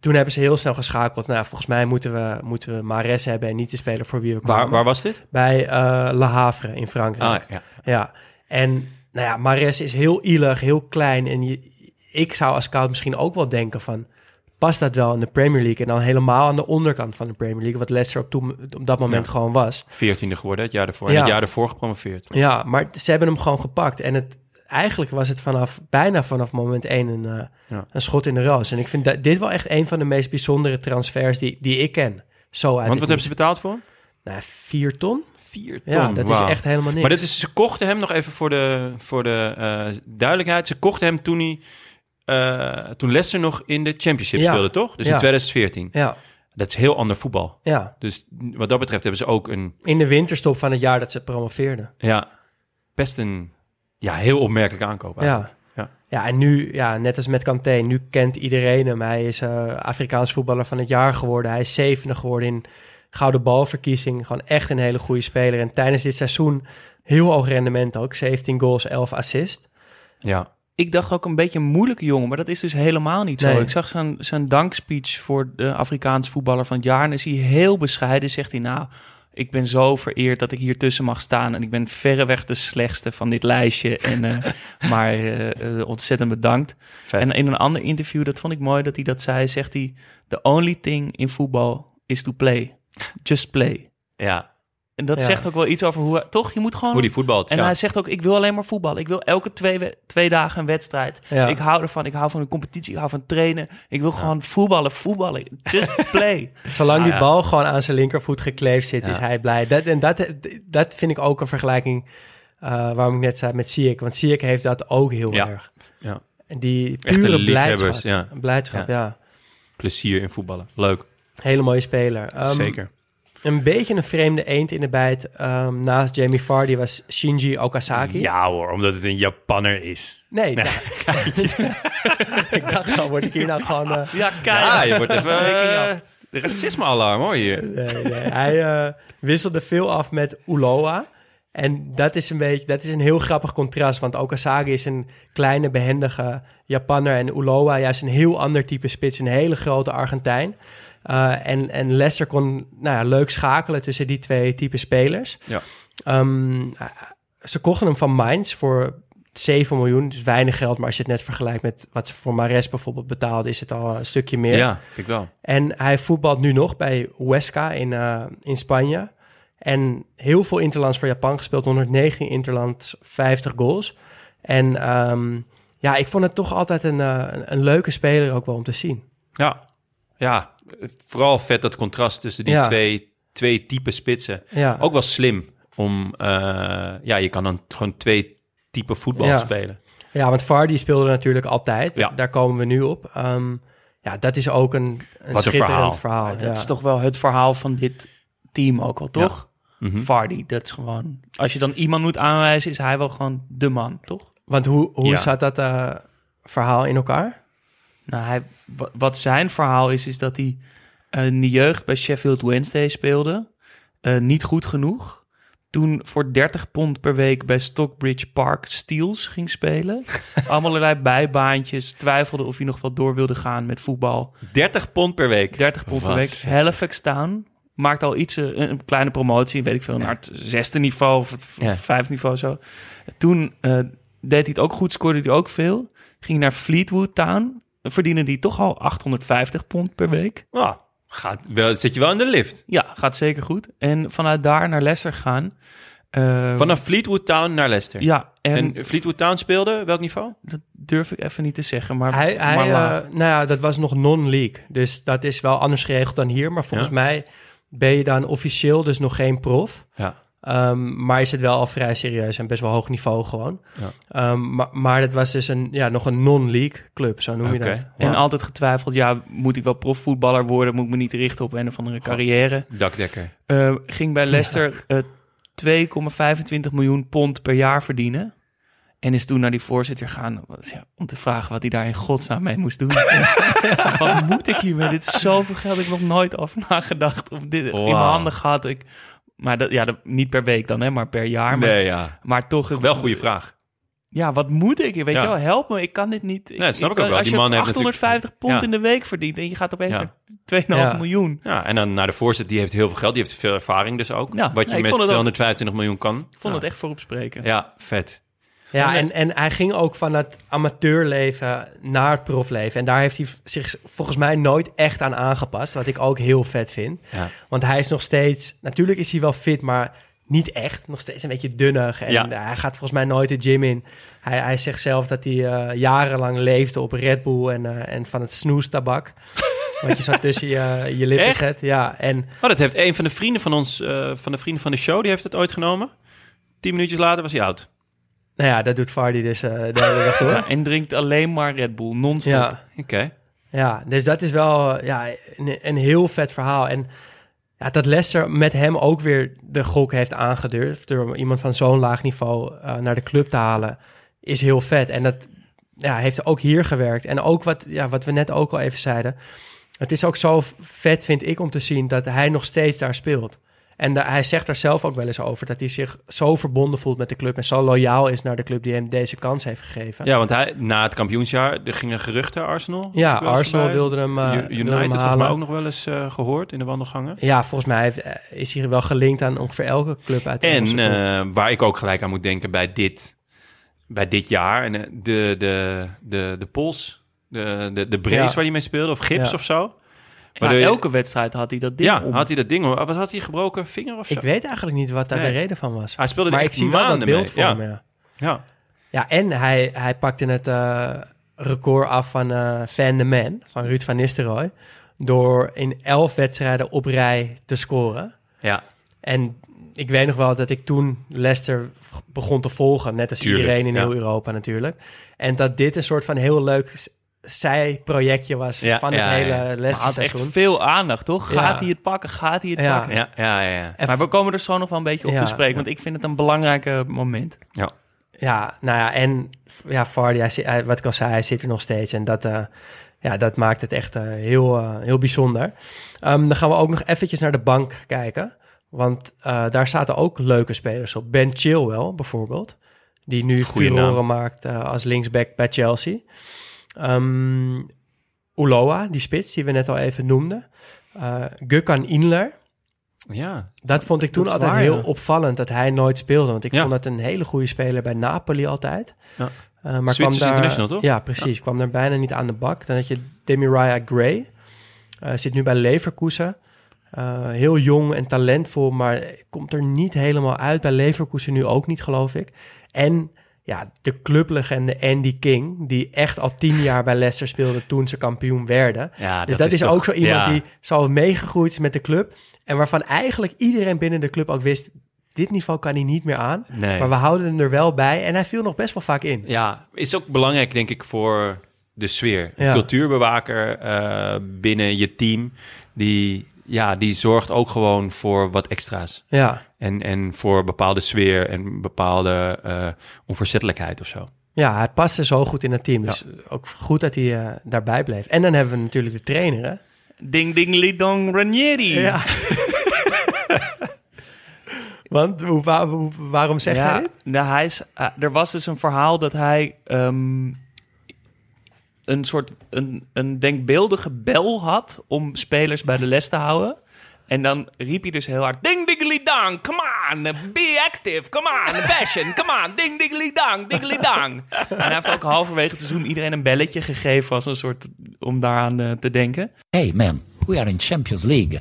toen hebben ze heel snel geschakeld. Nou, volgens mij moeten we, moeten we Mares hebben en niet de speler voor wie we kwamen. Waar, waar was dit? Bij eh Le Havre in Frankrijk. Ah, ja. Ja, en nou ja, Mares is heel ielig, heel klein. En je, ik zou als scout misschien ook wel denken van... past dat wel in de Premier League? En dan helemaal aan de onderkant van de Premier League... wat Leicester op, toen, op dat moment Ja. gewoon was. 14e geworden het jaar ervoor. Ja. En het jaar ervoor gepromoveerd. Ja, maar ze hebben hem gewoon gepakt. En het, eigenlijk was het vanaf, bijna vanaf moment één een, eh, Ja. een schot in de roos. En ik vind dat, dit wel echt een van de meest bijzondere transfers die, die ik ken. Zo uit Want wat hebben ze betaald voor? Nou, vier ton? 4 ton. Ja, dat is echt helemaal niks. Maar dit is, ze kochten hem nog even voor de, voor de eh, duidelijkheid. Ze kochten hem toen hij... eh, toen Leicester nog in de Championship Ja. speelde, toch? Dus Ja. in 2014. Ja, Dat is heel ander voetbal. ja. Dus wat dat betreft hebben ze ook een... In de winterstop van het jaar dat ze promoveerden. Ja, best een ja, heel opmerkelijke aankoop. eigenlijk. Ja. Ja. Ja, en nu, ja, net als met Kanté, nu kent iedereen hem. Hij is eh, Afrikaans voetballer van het jaar geworden. Hij is zevende geworden in gouden balverkiezing. Gewoon echt een hele goede speler. En tijdens dit seizoen heel hoog rendement ook. 17 goals, 11 assists. ja. Ik dacht ook een beetje een moeilijke jongen, maar dat is dus helemaal niet zo. Nee. Ik zag zijn, zijn dankspeech voor de Afrikaans voetballer van het jaar. En is hij heel bescheiden. Zegt hij, nou, ik ben zo vereerd dat ik hier tussen mag staan. En ik ben verreweg de slechtste van dit lijstje. En, eh, maar eh, eh, ontzettend bedankt. Vet. En in een ander interview, dat vond ik mooi dat hij dat zei, zegt hij... The only thing in voetbal is to play. Just play. ja, En dat Ja. zegt ook wel iets over hoe... hij- Toch, je moet gewoon... hoe die voetbalt. En ja. hij zegt ook, ik wil alleen maar voetballen. Ik wil elke twee, we- twee dagen een wedstrijd. Ja. Ik hou ervan. Ik hou van een competitie. Ik hou van trainen. Ik wil gewoon voetballen, voetballen. Just play. Zolang Nou die ja. bal gewoon aan zijn linkervoet gekleefd zit, Ja. is hij blij. Dat, en dat, dat vind ik ook een vergelijking uh, waarom ik net zei met Ziyech. Want Ziyech heeft dat ook heel Ja. erg. Ja. En die pure blijdschap. ja. Blijdschap, ja. Plezier in voetballen. Leuk. Hele mooie speler. Ehm, Zeker. Een beetje een vreemde eend in de bijt. ehm, naast Jamie Vardy was Shinji Okazaki. Ja hoor, omdat het een Japanner is. Nee, nou, ik dacht al, word ik hier nou gewoon... eh, Ja, kijk. Ja, je wordt even... Rekening eh, af. de racisme-alarm hoor hier. Nee, nee. Hij eh, wisselde veel af met Uloa. En dat is een beetje, dat is een heel grappig contrast. Want Okazaki is een kleine, behendige Japanner. En Uloa juist een heel ander type spits. Een hele grote Argentijn. Uh, en, en Leicester kon nou ja, leuk schakelen tussen die twee type spelers. Ja. Um, ze kochten hem van Mainz voor 7 miljoen, dus weinig geld. Maar als je het net vergelijkt met wat ze voor Mares bijvoorbeeld betaalde, is het al een stukje meer. Ja, vind ik wel. En hij voetbalt nu nog bij Huesca in, eh, in Spanje. En heel veel interlands voor Japan gespeeld. 119 interlands, 50 goals. En ehm, ja, ik vond het toch altijd een, eh, een, een leuke speler ook wel om te zien. Ja, ja. Vooral vet dat contrast tussen die Ja. twee, twee type spitsen. Ja, Ook wel slim om... eh, ja, je kan dan gewoon twee type voetbal Ja. spelen. ja want Vardy speelde natuurlijk altijd. Ja. Daar komen we nu op. Ehm, ja, dat is ook een, een Wat een schitterend verhaal. verhaal. dat ja. is toch wel het verhaal van dit team ook wel, toch? Mhm. Vardy, dat is gewoon... Als je dan iemand moet aanwijzen, is hij wel gewoon de man, toch? Want hoe, hoe Ja. zat dat eh, verhaal in elkaar? Nou, hij, wat zijn verhaal is, is dat hij eh, in de jeugd bij Sheffield Wednesday speelde. Eh, niet goed genoeg. Toen voor 30 pond per week bij Stockbridge Park Steels ging spelen. Allerlei bijbaantjes. Twijfelde of hij nog wat door wilde gaan met voetbal. 30 pond per week. 30 pond per week. Halifax Town. Maakt al iets, eh, een, een kleine promotie, weet ik veel, naar het zesde niveau of het Ja. vijfde niveau zo. Toen deed hij het ook goed, scoorde hij ook veel. Ging naar Fleetwood Town. Verdiende die toch al 850 pond per week. Ah, gaat wel, zit je wel in de lift. Ja, gaat zeker goed. En vanuit daar naar Leicester gaan. Eh, Vanaf Fleetwood Town naar Leicester. Ja, en, En, Fleetwood Town speelde welk niveau? dat durf ik even niet te zeggen, maar, Hij, hij, maar eh, nou ja, dat was nog non-league. Dus dat is wel anders geregeld dan hier. Maar volgens Ja. mij ben je dan officieel dus nog geen prof. Ja. Ehm, maar is het wel al vrij serieus en best wel hoog niveau gewoon. Ja. Ehm, maar, maar het was dus een, ja, nog een non-league club, zo noem je dat. En altijd getwijfeld, ja, moet ik wel profvoetballer worden? Moet ik me niet richten op een of andere carrière? Dakdekker. Eh, ging bij Leicester eh 2,25 miljoen pond per jaar verdienen. En is toen naar die voorzitter gaan om te vragen wat hij daar in godsnaam mee moest doen. wat moet ik hiermee? Dit is zoveel geld. Ik heb nog nooit over nagedacht. Of dit in mijn handen gehad. Ik, maar dat, ja, dat, niet per week dan, hè, maar per jaar. Maar, Nee, ja. maar toch... Wel een goede vraag. Ja, wat moet ik? Weet Ja. je wel, help me. Ik kan dit niet. Nee, snap ik ook wel. Als Die je man heeft 850 pond Ja. in de week verdient en je gaat opeens Ja. naar 2,5 Ja. miljoen. Ja, en dan naar de voorzitter, die heeft heel veel geld. Die heeft veel ervaring dus ook. Wat je met vond het ook- 225 miljoen kan. Ik vond het echt voorop spreken. Ja, vet. Ja, En, en, hij ging ook van het amateurleven naar het profleven. En daar heeft hij zich volgens mij nooit echt aan aangepast. Wat ik ook heel vet vind. Ja. Want hij is nog steeds... Natuurlijk is hij wel fit, maar niet echt. Nog steeds een beetje dunnig. En Ja. hij gaat volgens mij nooit de gym in. Hij, hij zegt zelf dat hij eh, jarenlang leefde op Red Bull en, eh, en van het snoestabak. Wat je zo tussen je, je lippen Echt? zet. Ja, en Oh, dat heeft een van de vrienden van ons, eh, van de vrienden van de show, die heeft het ooit genomen. Tien minuutjes later was hij oud. Nou ja, dat doet Vardy dus eh, de hele dag door. Ja, en drinkt alleen maar Red Bull, non-stop. Ja, Oké. Ja, dus dat is wel ja, een, een heel vet verhaal. En ja, dat Leicester met hem ook weer de gok heeft aangedurfd... door iemand van zo'n laag niveau eh, naar de club te halen, is heel vet. En dat ja, heeft ook hier gewerkt. En ook wat, ja, wat we net ook al even zeiden... het is ook zo vet, vind ik, om te zien dat hij nog steeds daar speelt. En hij zegt daar zelf ook wel eens over... dat hij zich zo verbonden voelt met de club... en zo loyaal is naar de club die hem deze kans heeft gegeven. Ja, want hij, na het kampioensjaar er gingen geruchten, Arsenal. Ja, Arsenal wilde hem, eh, U- wilde hem United volgens mij ook nog wel eens eh, gehoord in de wandelgangen. Ja, volgens mij heeft, eh, is hij wel gelinkt aan ongeveer elke club uit de En waar ik ook gelijk aan moet denken bij dit, bij dit jaar, en, eh, de, de, de, de pols, de, de, de brace Ja. waar hij mee speelde, of gips Ja. of zo. Ja, je- elke wedstrijd had hij dat ding Ja, om. had hij dat ding, wat had hij, gebroken vinger of zo? ik weet eigenlijk niet wat daar Nee. de reden van was. Hij speelde er maar ik zie wel dat beeld mee. voor Ja. me. Ja. Ja. ja, en hij, hij pakte het eh, record af van eh Van de Man, van Ruud van Nistelrooy... door in elf wedstrijden op rij te scoren. ja. En ik weet nog wel dat ik toen Leicester begon te volgen. Net als Tuurlijk, iedereen in ja. heel Europa natuurlijk. En dat dit een soort van heel leuk zijprojectje was Ja, van ja, het hele ja. Had echt seizoen. veel aandacht, toch? Gaat Ja. hij het pakken? Gaat hij het Ja. pakken? Ja, ja, ja, ja. En Maar we komen er zo nog wel een beetje op Ja. te spreken, want ik vind het een belangrijk moment. Ja, nou ja, en ja, Vardy, hij, zit- hij- wat ik al zei, hij zit er nog steeds. En dat, eh, ja, dat maakt het echt eh, heel, eh, heel bijzonder. Ehm, dan gaan we ook nog eventjes naar de bank kijken. Want eh, daar zaten ook leuke spelers op. Ben Chilwell bijvoorbeeld, die nu Goeie furoren naam. maakt eh, als linksback bij Chelsea. Ehm Uloa, die spits die we net al even noemden. Eh Gökhan Inler. Ja, Dat vond ik toen Dat altijd waar, heel ja. opvallend dat hij nooit speelde. Want ik Ja. vond het een hele goede speler bij Napoli altijd. Ja. Eh, maar kwam daar, toch? Ja, precies. Kwam daar bijna niet aan de bak. Dan had je Demiria Gray. Eh, zit nu bij Leverkusen. Heel jong en talentvol, maar komt er niet helemaal uit. Bij Leverkusen nu ook niet, geloof ik. En ja, de clublegende Andy King, die echt al tien jaar bij Leicester speelde toen ze kampioen werden. ja Dus dat, is, toch- ook zo iemand ja. die zo meegegroeid is met de club. En waarvan eigenlijk iedereen binnen de club ook wist... dit niveau kan hij niet meer aan. Nee. Maar we houden hem er wel bij. En hij viel nog best wel vaak in. Ja, is ook belangrijk, denk ik, voor de sfeer. Een Ja. cultuurbewaker eh, binnen je team, die, ja, die zorgt ook gewoon voor wat extra's. Ja, En, en voor bepaalde sfeer en bepaalde eh, onverzettelijkheid of zo. ja hij paste zo goed in het team. Dus ook goed dat hij eh, daarbij bleef. En dan hebben we natuurlijk de trainer, hè? Ding ding lidong Ranieri. Ja. Want hoe, wa- hoe- waarom zeg jij dit? Nou, hij is, eh, er was dus een verhaal dat hij ehm, een soort een, een denkbeeldige bel had om spelers bij de les te houden. En dan riep hij dus heel hard: Ding diggly dang, come on, be active, come on, passion, come on, ding diggly dang, diggly dang. En hij heeft ook halverwege het seizoen iedereen een belletje gegeven als een soort om daaraan eh, te denken. Hey, man, we are in Champions League.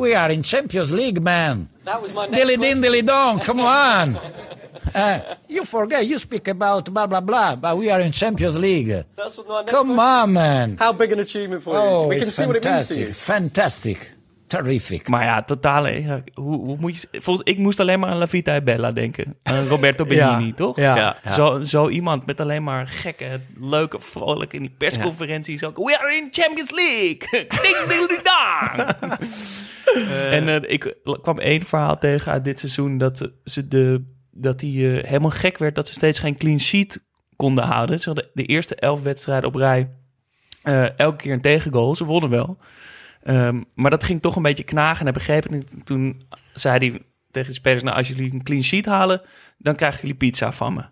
We are in Champions League, man. That was my next Dilly din, dilly dong, come on. Uh, you forget, you speak about blah, blah, blah, but we are in Champions League. That's what my next Come question- on, man. How big an achievement for you? Oh, we can it's see what it means to fantastic. you. Fantastic. Terrific. Maar ja, totale. ja, hoe, hoe moet je, volgens, ik moest alleen maar aan La Vita e Bella denken. Aan Roberto Benigni, Ja, toch? ja. Ja, ja. Zo, zo iemand met alleen maar gekke, leuke, vrolijke in die persconferenties ook. We are in Champions League! Ding, ding, ding, dang! en eh, ik kwam één verhaal tegen uit dit seizoen dat ze de dat hij eh, helemaal gek werd dat ze steeds geen clean sheet konden houden. Ze hadden de eerste elf wedstrijden op rij eh, elke keer een tegengoal. Ze wonnen wel. Ehm, maar dat ging toch een beetje knagen. En hij begreep het niet. Toen zei hij tegen de spelers... nou, als jullie een clean sheet halen... dan krijgen jullie pizza van me.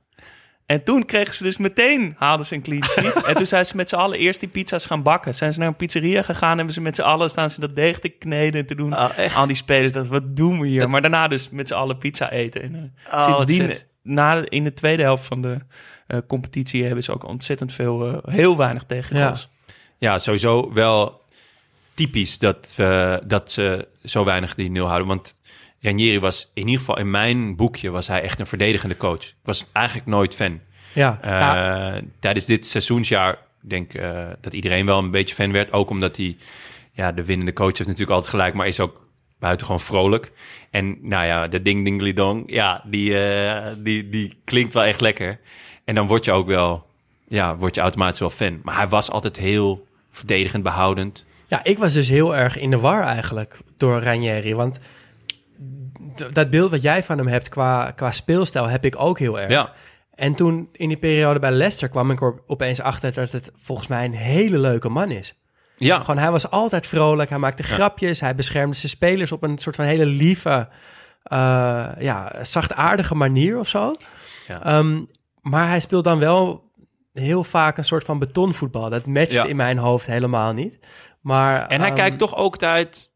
En toen kregen ze dus meteen... haalden ze een clean sheet. en toen zijn ze met z'n allen eerst die pizza's gaan bakken. Zijn ze naar een pizzeria gegaan... hebben ze met z'n allen staan ze dat deeg te kneden en te doen. Oh? Al die spelers dachten, wat doen we hier? Maar daarna dus met z'n allen pizza eten. En, eh, Oh, sindsdien, na, in de tweede helft van de eh, competitie... hebben ze ook ontzettend veel... eh, heel weinig tegengoals. Ja, sowieso wel typisch dat, dat ze zo weinig die nul houden. Want Ranieri was in ieder geval in mijn boekje was hij echt een verdedigende coach. Ik was eigenlijk nooit fan. Ja, Eh, ja. Tijdens dit seizoensjaar ik denk eh, dat iedereen wel een beetje fan werd. Ook omdat hij, ja, de winnende coach heeft natuurlijk altijd gelijk, maar is ook buitengewoon vrolijk. En nou ja, de ding ding dong, ja, die, eh, die, die klinkt wel echt lekker. En dan word je ook wel, ja, word je automatisch wel fan. Maar hij was altijd heel verdedigend, behoudend. Ja, ik was dus heel erg in de war eigenlijk door Ranieri. Want dat beeld wat jij van hem hebt qua, qua speelstijl heb ik ook heel erg. Ja, En toen in die periode bij Leicester kwam ik er opeens achter dat het volgens mij een hele leuke man is. ja. Gewoon, hij was altijd vrolijk, hij maakte grapjes, hij beschermde zijn spelers op een soort van hele lieve, eh ja, zachtaardige manier of zo. Ja. Ehm, maar hij speelt dan wel heel vaak een soort van betonvoetbal. Dat matcht Ja. in mijn hoofd helemaal niet. Maar, En hij ehm, kijkt toch ook uit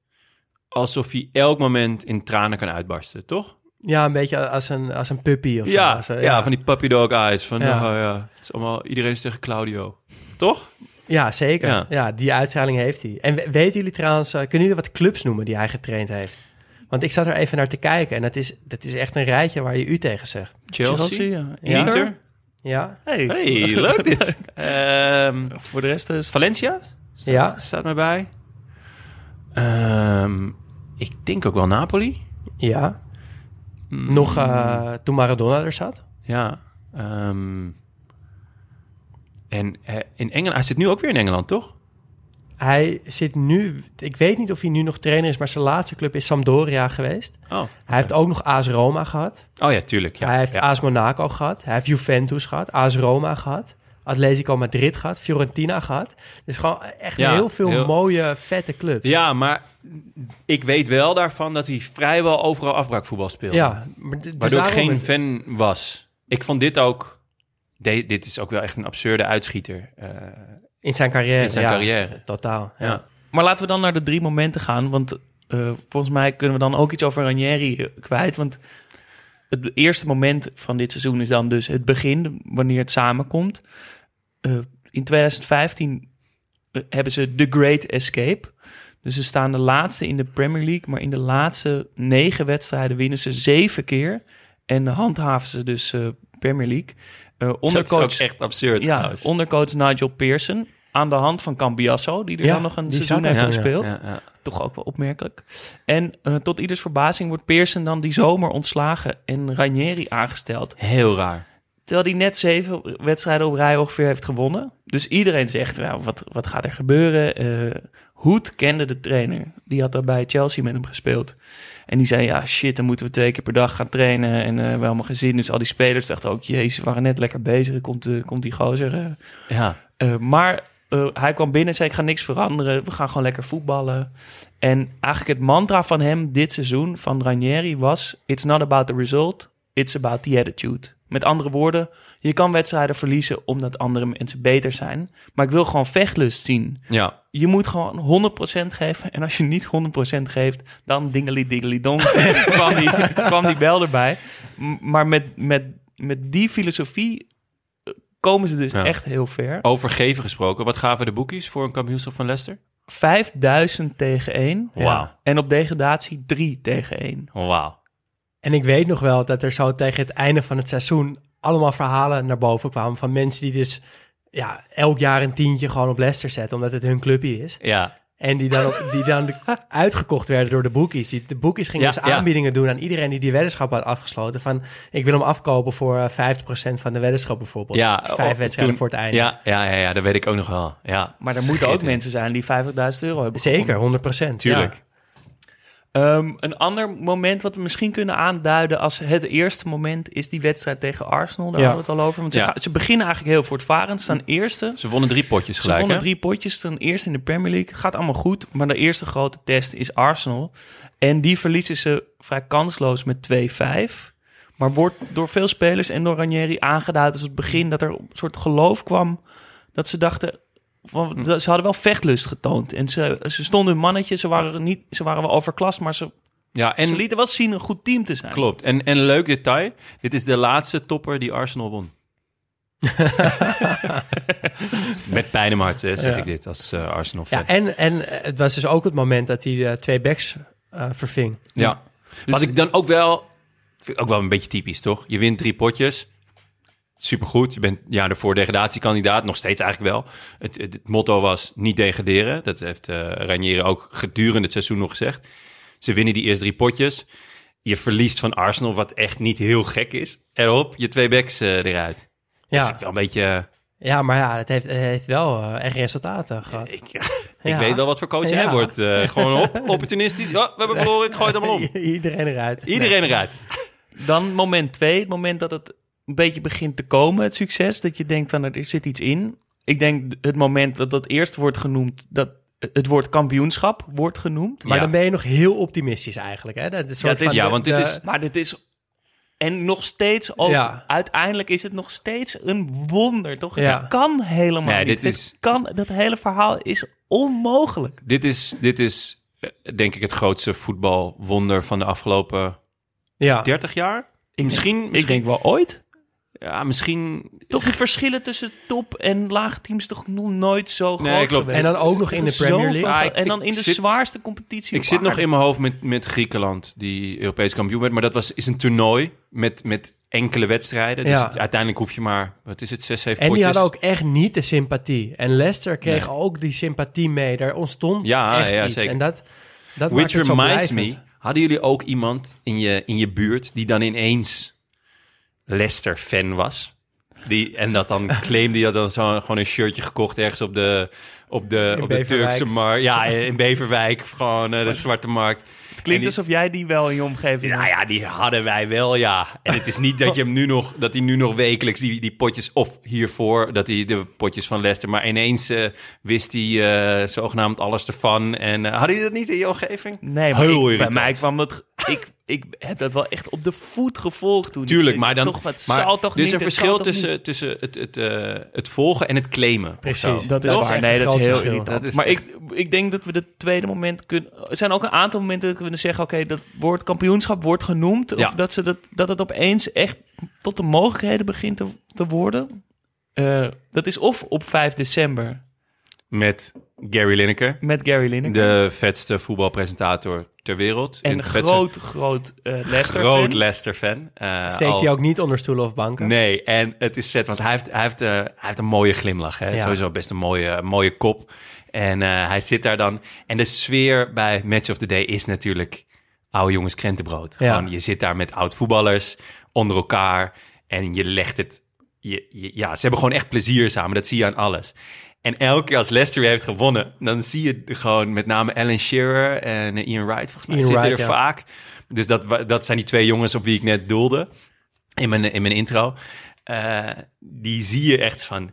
alsof hij elk moment in tranen kan uitbarsten, toch? Ja, een beetje als een, als een puppy of zo. Ja, Als, eh, ja, van die puppy dog eyes. Van, Ja. ja. ja, het is allemaal, iedereen is tegen Claudio. Toch? Ja, zeker. Ja. Ja. die uitstraling heeft hij. En we- weten jullie trouwens, eh, kunnen jullie wat clubs noemen die hij getraind heeft? Want ik zat er even naar te kijken en dat is, dat is echt een rijtje waar je u tegen zegt. Chelsea, ja. Ja. Inter. Ja? Hey. Hey, leuk dit. Ehm, Voor de rest is Valencia staat, Ja. staat mij bij. Ehm, ik denk ook wel Napoli. Ja. Nog eh, toen Maradona er zat. Ja. ehm, en eh, in Engeland, hij zit nu ook weer in Engeland, toch? Hij zit nu, ik weet niet of hij nu nog trainer is, maar zijn laatste club is Sampdoria geweest. Oh, Hij heeft ook nog AS Roma gehad. oh ja, tuurlijk. Ja. hij heeft ja. AS Monaco gehad. Hij heeft Juventus gehad. AS Roma gehad. Atletico Madrid gehad. Fiorentina gehad. Dus gewoon echt Ja, heel veel heel- mooie, vette clubs. Ja, maar ik weet wel daarvan dat hij vrijwel overal afbraakvoetbal speelde. Ja, maar d- dus Waardoor ik geen fan was. Ik vond dit ook... de- dit is ook wel echt een absurde uitschieter. Eh, In zijn carrière. In zijn ja, carrière. Totaal. Ja. ja. Maar laten we dan naar de drie momenten gaan. Want eh, volgens mij kunnen we dan ook iets over Ranieri eh, kwijt. Want het eerste moment van dit seizoen is dan dus het begin, wanneer het samenkomt. Eh, in 2015 eh, hebben ze The Great Escape. Dus ze staan de laatste in de Premier League, maar in de laatste negen wedstrijden winnen ze zeven keer. En handhaven ze dus eh, Premier League. Eh Dat is ondercoach, ook echt absurd ja, trouwens. ondercoach Nigel Pearson. Aan de hand van Cambiasso, die er Ja, dan nog een seizoen heeft gespeeld. Ja, ja. Toch ook wel opmerkelijk. En eh, tot ieders verbazing wordt Pearson dan die zomer ontslagen en Ranieri aangesteld. Heel raar. Terwijl hij net zeven wedstrijden op rij ongeveer heeft gewonnen. Dus iedereen zegt, nou, wat, wat gaat er gebeuren? Eh Hoed kende de trainer. Die had daar bij Chelsea met hem gespeeld. En die zei, ja shit, dan moeten we twee keer per dag gaan trainen. En eh we hebben allemaal geen zin. Dus al die spelers dachten ook, jezus, we waren net lekker bezig. Komt, eh, komt die gozer. Ja. Maar eh, hij kwam binnen en zei, ik ga niks veranderen. We gaan gewoon lekker voetballen. En eigenlijk het mantra van hem dit seizoen, van Ranieri, was... It's not about the result, it's about the attitude. Met andere woorden, je kan wedstrijden verliezen omdat andere mensen beter zijn. Maar ik wil gewoon vechtlust zien. ja. Je moet gewoon 100% geven. En als je niet 100% geeft, dan dingeli dingeli dong. kwam, die, kwam die bel erbij. M- Maar met, met, met die filosofie komen ze dus Ja. echt heel ver. Over geven gesproken. Wat gaven de boekies voor een kampioenschap van Leicester? 5000 tegen 1. Wauw. En op degradatie 3 tegen 1. Wauw. En ik weet nog wel dat er zo tegen het einde van het seizoen allemaal verhalen naar boven kwamen van mensen die dus ja, elk jaar een tientje gewoon op Leicester zetten, omdat het hun clubje is. Ja. En die dan, op- die dan uitgekocht werden door de boekies. Die, de boekies gingen Ja, dus ja. aanbiedingen doen aan iedereen die die weddenschap had afgesloten. Van, ik wil hem afkopen voor eh, 50% van de weddenschap bijvoorbeeld. Ja, Vijf oh, wedstrijden toen- voor het einde. Ja, ja, ja, ja, dat weet ik ook nog wel. Ja. Maar er moeten ook mensen zijn die 50.000 euro hebben Zeker, gewonnen. 100%. Tuurlijk. Ehm, een ander moment wat we misschien kunnen aanduiden als het eerste moment is die wedstrijd tegen Arsenal. Daar Ja. hadden we het al over. Want ze, Ja. gaan- ze beginnen eigenlijk heel voortvarend. Staan eerste. Ze wonnen drie potjes Ze gelijk, wonnen hè? drie potjes, staan eerst in de Premier League. Het gaat allemaal goed, maar de eerste grote test is Arsenal. En die verliezen ze vrij kansloos met 2-5. Maar wordt door veel spelers en door Ranieri aangeduid als het begin... dat er een soort geloof kwam dat ze dachten... Van, Hm. ze hadden wel vechtlust getoond. En ze, ze stonden hun mannetje, ze waren, niet, ze waren wel overklast... maar ze, Ja, en ze lieten wel zien een goed team te zijn. klopt. En, en een leuk detail. Dit is de laatste topper die Arsenal won. Met pijn in mijn hart eh, zeg Ja. ik dit als eh, Arsenal-fan. Ja, en, en eh, het was dus ook het moment dat hij de twee backs eh, verving. Ja. Wat ik dan ook wel... Vind ik ook wel een beetje typisch, toch? Je wint drie potjes. Supergoed. Je bent ja, daarvoor degradatiekandidaat. Nog steeds eigenlijk wel. Het, het, het motto was niet degraderen. Dat heeft eh Ranieri ook gedurende het seizoen nog gezegd. Ze winnen die eerste drie potjes. Je verliest van Arsenal, wat echt niet heel gek is. Erop, je twee backs eh, eruit. Ja. Is wel een beetje... eh, ja maar ja, het heeft, het heeft wel echt resultaten gehad. Ik, Ja. weet wel wat voor coach Ja. jij wordt. Gewoon op, opportunistisch. Ja, we hebben verloren, ik gooi het allemaal om. Iedereen eruit. Iedereen eruit. Dan moment twee, het moment dat het een beetje begint te komen, het succes. Dat je denkt van er zit iets in. Ik denk het moment dat dat eerst wordt genoemd, dat het woord kampioenschap wordt genoemd. Maar Ja. dan ben je nog heel optimistisch eigenlijk. Hè? Dat is het is- van ja, de- want dit de- is- Maar dit is. En nog steeds ook. Ja. Uiteindelijk is het nog steeds een wonder, toch? Ja. Het kan helemaal Nee, niet. dit is- Het kan, dat hele verhaal is onmogelijk. Dit is, dit is eh, denk ik het grootste voetbalwonder van de afgelopen ja. 30 jaar. Ik Misschien- denk, ik misschien- denk wel ooit. Ja, misschien... Toch de verschillen tussen top en lage teams toch nog nooit zo Nee, groot klopt. geweest. En dan ook nog in de Premier League. Ah, ik- en dan in de zit- zwaarste competitie. Ik zit nog in mijn hoofd met, met Griekenland, die Europees kampioen werd. Maar dat was, is een toernooi met, met enkele wedstrijden. Dus Ja. uiteindelijk hoef je maar, wat is het, zes, zeven En die hadden ook echt niet de sympathie. En Leicester kreeg Nee. ook die sympathie mee. Daar ontstond Ja, echt ja, iets. zeker. En dat, dat Which maakt het zo reminds me, hadden jullie ook iemand in je, in je buurt die dan ineens Leicester-fan was? Die, en dat dan claimde je dan zo, gewoon een shirtje gekocht ergens op de, op de, In op de. Turkse markt. Ja, in Beverwijk, gewoon eh, de Zwarte Markt. Klinkt die- alsof jij die wel in je omgeving Nou ja, die hadden wij wel, ja. En het is niet dat je hem nu nog, dat hij nu nog wekelijks die, die potjes, of hiervoor, dat hij de potjes van Leicester, maar ineens eh, wist hij eh, zogenaamd alles ervan. En eh, hadden jullie dat niet in je omgeving? Nee, maar Heel ik- bij mij kwam het ik, ik heb dat wel echt op de voet gevolgd toen. Tuurlijk, maar dan. Toch, het maar zal toch er niet, verschil tussen, niet. tussen het, het, het volgen en het claimen. Precies. Dat is waar. Nee, dat is heel irritant. Dat is maar echt- ik, ik denk dat we het tweede moment kunnen... Er zijn ook een aantal momenten dat we kunnen zeggen... oké, dat woord kampioenschap wordt genoemd. Of Ja. dat, ze dat, dat het opeens echt tot de mogelijkheden begint te, te worden. Eh, dat is of op 5 december Met Gary Lineker, met Gary Lineker. de vetste voetbalpresentator ter wereld. en een groot, groot eh Leicester groot fan. Leicester-fan. Eh, Steekt al- hij ook niet onder stoelen of banken? Nee, en het is vet, want hij heeft, hij heeft, eh, hij heeft een mooie glimlach. Hè? Ja. Sowieso best een mooie, mooie kop. En eh, hij zit daar dan. En de sfeer bij Match of the Day is natuurlijk oude jongens krentenbrood. Ja. Gewoon, je zit daar met oud voetballers onder elkaar en je legt het. Je, je- ja, ze hebben gewoon echt plezier samen. Dat zie je aan alles. En elke keer als Leicester heeft gewonnen, dan zie je gewoon met name Alan Shearer en eh, Ian Wright. Volgens mij Ian zitten Wright, er ja. vaak. Dus dat, dat zijn die twee jongens op wie ik net doelde in mijn, in mijn intro. Eh, die zie je echt van.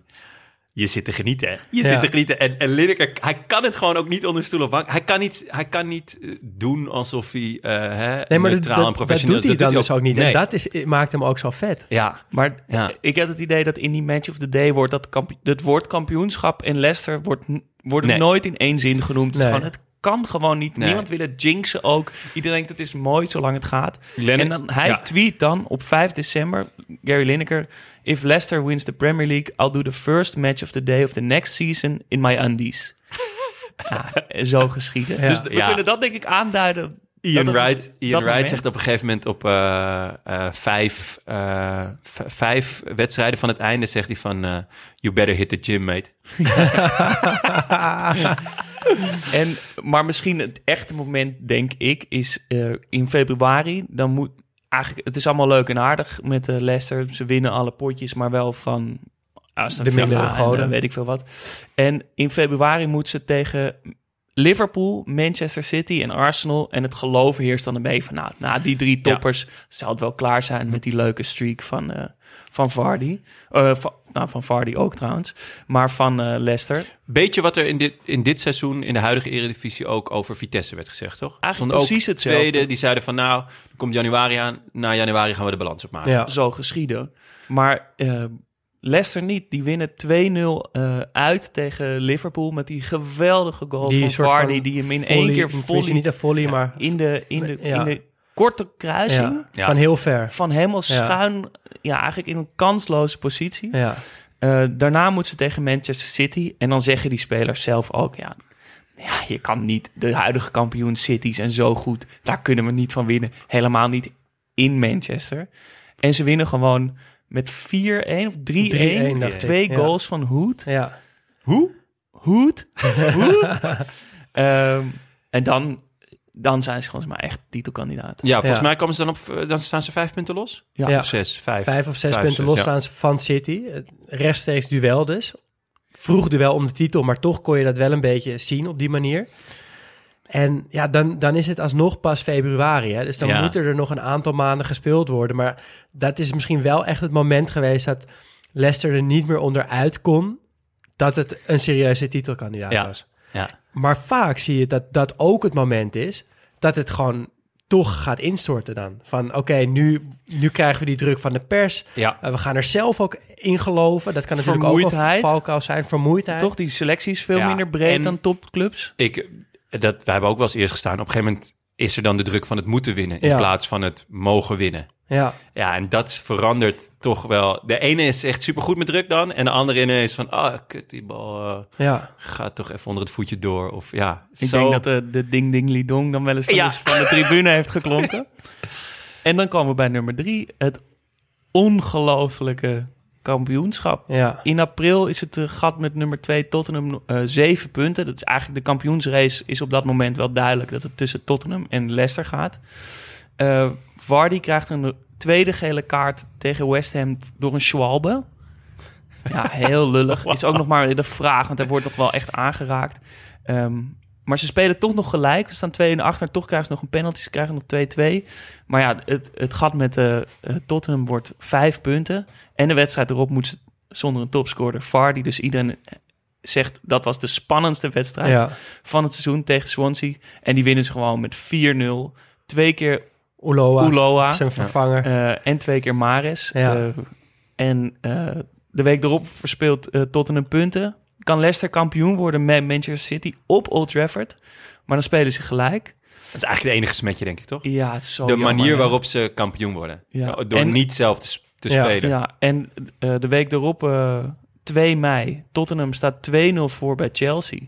Je zit te genieten. hè. Je Ja. zit te genieten. En, en Lineker, hij kan het gewoon ook niet onder stoel of bank. Hij kan niet, hij kan niet eh, doen alsof hij uh, hè, Nee, maar dat, neutraal en dat, dat professioneel doet hij dan dus ook niet. En dat is, maakt hem ook zo vet. Ja, Maar Ja. ik heb het idee dat in die match of the day wordt dat kamp- het woord kampioenschap in Leicester wordt, Nee. nooit in één zin genoemd. Het, is gewoon, het kan gewoon niet. Nee. Niemand wil het jinxen ook. Iedereen denkt het is mooi zolang het gaat. En dan, hij ja. tweet dan op 5 december, Gary Lineker... If Leicester wins the Premier League, I'll do the first match of the day of the next season in my undies. ja, zo geschieden. Ja. Dus we kunnen dat denk ik aanduiden. Ian het Wright, dus Ian Wright zegt op een gegeven moment op eh, vijf, eh, vijf wedstrijden van het einde... zegt hij van, you better hit the gym, mate. En, maar misschien het echte moment, denk ik, is eh, in februari. Dan moet eigenlijk, het is allemaal leuk en aardig met de Leicester. Ze winnen alle potjes, maar wel van Aston De Villa en, goden. eh, weet ik veel wat. En in februari moet ze tegen Liverpool, Manchester City en Arsenal. En het geloof heerst dan een beetje van, nou, na die drie toppers zou het wel klaar zijn met die leuke streak van, eh, van Vardy. Eh, van, nou, van Vardy ook trouwens, maar van eh, Leicester. Beetje wat er in dit, in dit seizoen in de huidige eredivisie ook over Vitesse werd gezegd, toch? Eigenlijk ook precies hetzelfde. Tweede, die zeiden van nou, er komt januari aan. Na januari gaan we de balans opmaken. Ja. zo geschieden. Maar eh, Leicester niet. Die winnen 2-0 eh, uit tegen Liverpool met die geweldige goal Die van Vardy van die hem in volley- één keer volley niet een volley, maar in de, in de, Ja. in de korte kruising ja, Ja. van heel ver. van helemaal schuin, ja, eigenlijk in een kansloze positie. Ja. Eh, daarna moet ze tegen Manchester City en dan zeggen die spelers zelf ook, ja, ja, je kan niet, de huidige kampioen City zijn zo goed, daar kunnen we niet van winnen. Helemaal niet in Manchester. En ze winnen gewoon met 4-1 of 3-1, 3-1 dacht ik, twee ja. goals van Hoed. Ja. Hoe? Hoed? Hoed? Ehm, en dan, dan zijn ze volgens mij echt titelkandidaat. Ja, volgens Ja. mij komen ze dan op, dan staan ze vijf punten los. Ja. Ja. Of zes, vijf. Vijf of zes Vijf, punten zes, los ja. staan ze van City. Rechtstreeks duel dus. Vroeg duel om de titel, maar toch kon je dat wel een beetje zien op die manier. En ja, dan, dan is het alsnog pas februari. Hè? Dus dan Ja. moeten er nog een aantal maanden gespeeld worden. Maar dat is misschien wel echt het moment geweest dat Leicester er niet meer onderuit kon dat het een serieuze titelkandidaat Ja. was. Ja. Maar vaak zie je dat dat ook het moment is dat het gewoon toch gaat instorten dan. Van oké, nu, nu krijgen we die druk van de pers. Ja. Uh, we gaan er zelf ook in geloven. Dat kan natuurlijk ook een valkuil zijn. Vermoeidheid. Toch, die selectie is veel Ja, minder breed en- dan topclubs. Ik, dat, wij hebben ook wel eens eerst gestaan. Op een gegeven moment is er dan de druk van het moeten winnen... in Ja. plaats van het mogen winnen. Ja, Ja, en dat verandert toch wel. De ene is echt supergoed met druk dan... en de andere ineens van... ah, kut, die bal eh, ja. gaat toch even onder het voetje door. Of ja, Ik zo... denk dat de, de ding ding li dong dan wel eens van, Ja. de, van de tribune heeft geklonken. En dan komen we bij nummer drie. Het ongelofelijke kampioenschap. ja. In april is het eh, gat met nummer 2 Tottenham eh zeven punten. Dat is eigenlijk de kampioensrace is op dat moment wel duidelijk dat het tussen Tottenham en Leicester gaat. Eh Vardy krijgt een tweede gele kaart tegen West Ham door een Schwalbe. Ja, heel lullig. Is ook nog maar de vraag, want hij wordt nog wel echt aangeraakt. Ehm, maar ze spelen toch nog gelijk. Ze staan 2 in achter. Toch krijgen ze nog een penalty. Ze krijgen nog 2-2. Maar ja, het, het gat met eh, eh, Tottenham wordt vijf punten. En de wedstrijd erop moet ze zonder een topscorer Vardy. Dus iedereen zegt dat was de spannendste wedstrijd ja. van het seizoen tegen Swansea. En die winnen ze gewoon met 4-0. Twee keer Uloa, Uloa. zijn vervanger. Eh, en twee keer. Ja. Eh, en eh, de week erop verspeelt eh, Tottenham punten. Kan Leicester kampioen worden met Manchester City op Old Trafford. Maar dan spelen ze gelijk. Dat is eigenlijk de enige smetje, denk ik, toch? Ja, het is zo de jammer, manier waarop ze kampioen worden. Ja. Door En- niet zelf te, Ja. spelen. Ja, en eh, de week erop, eh 2 mei, Tottenham staat 2-0 voor bij Chelsea.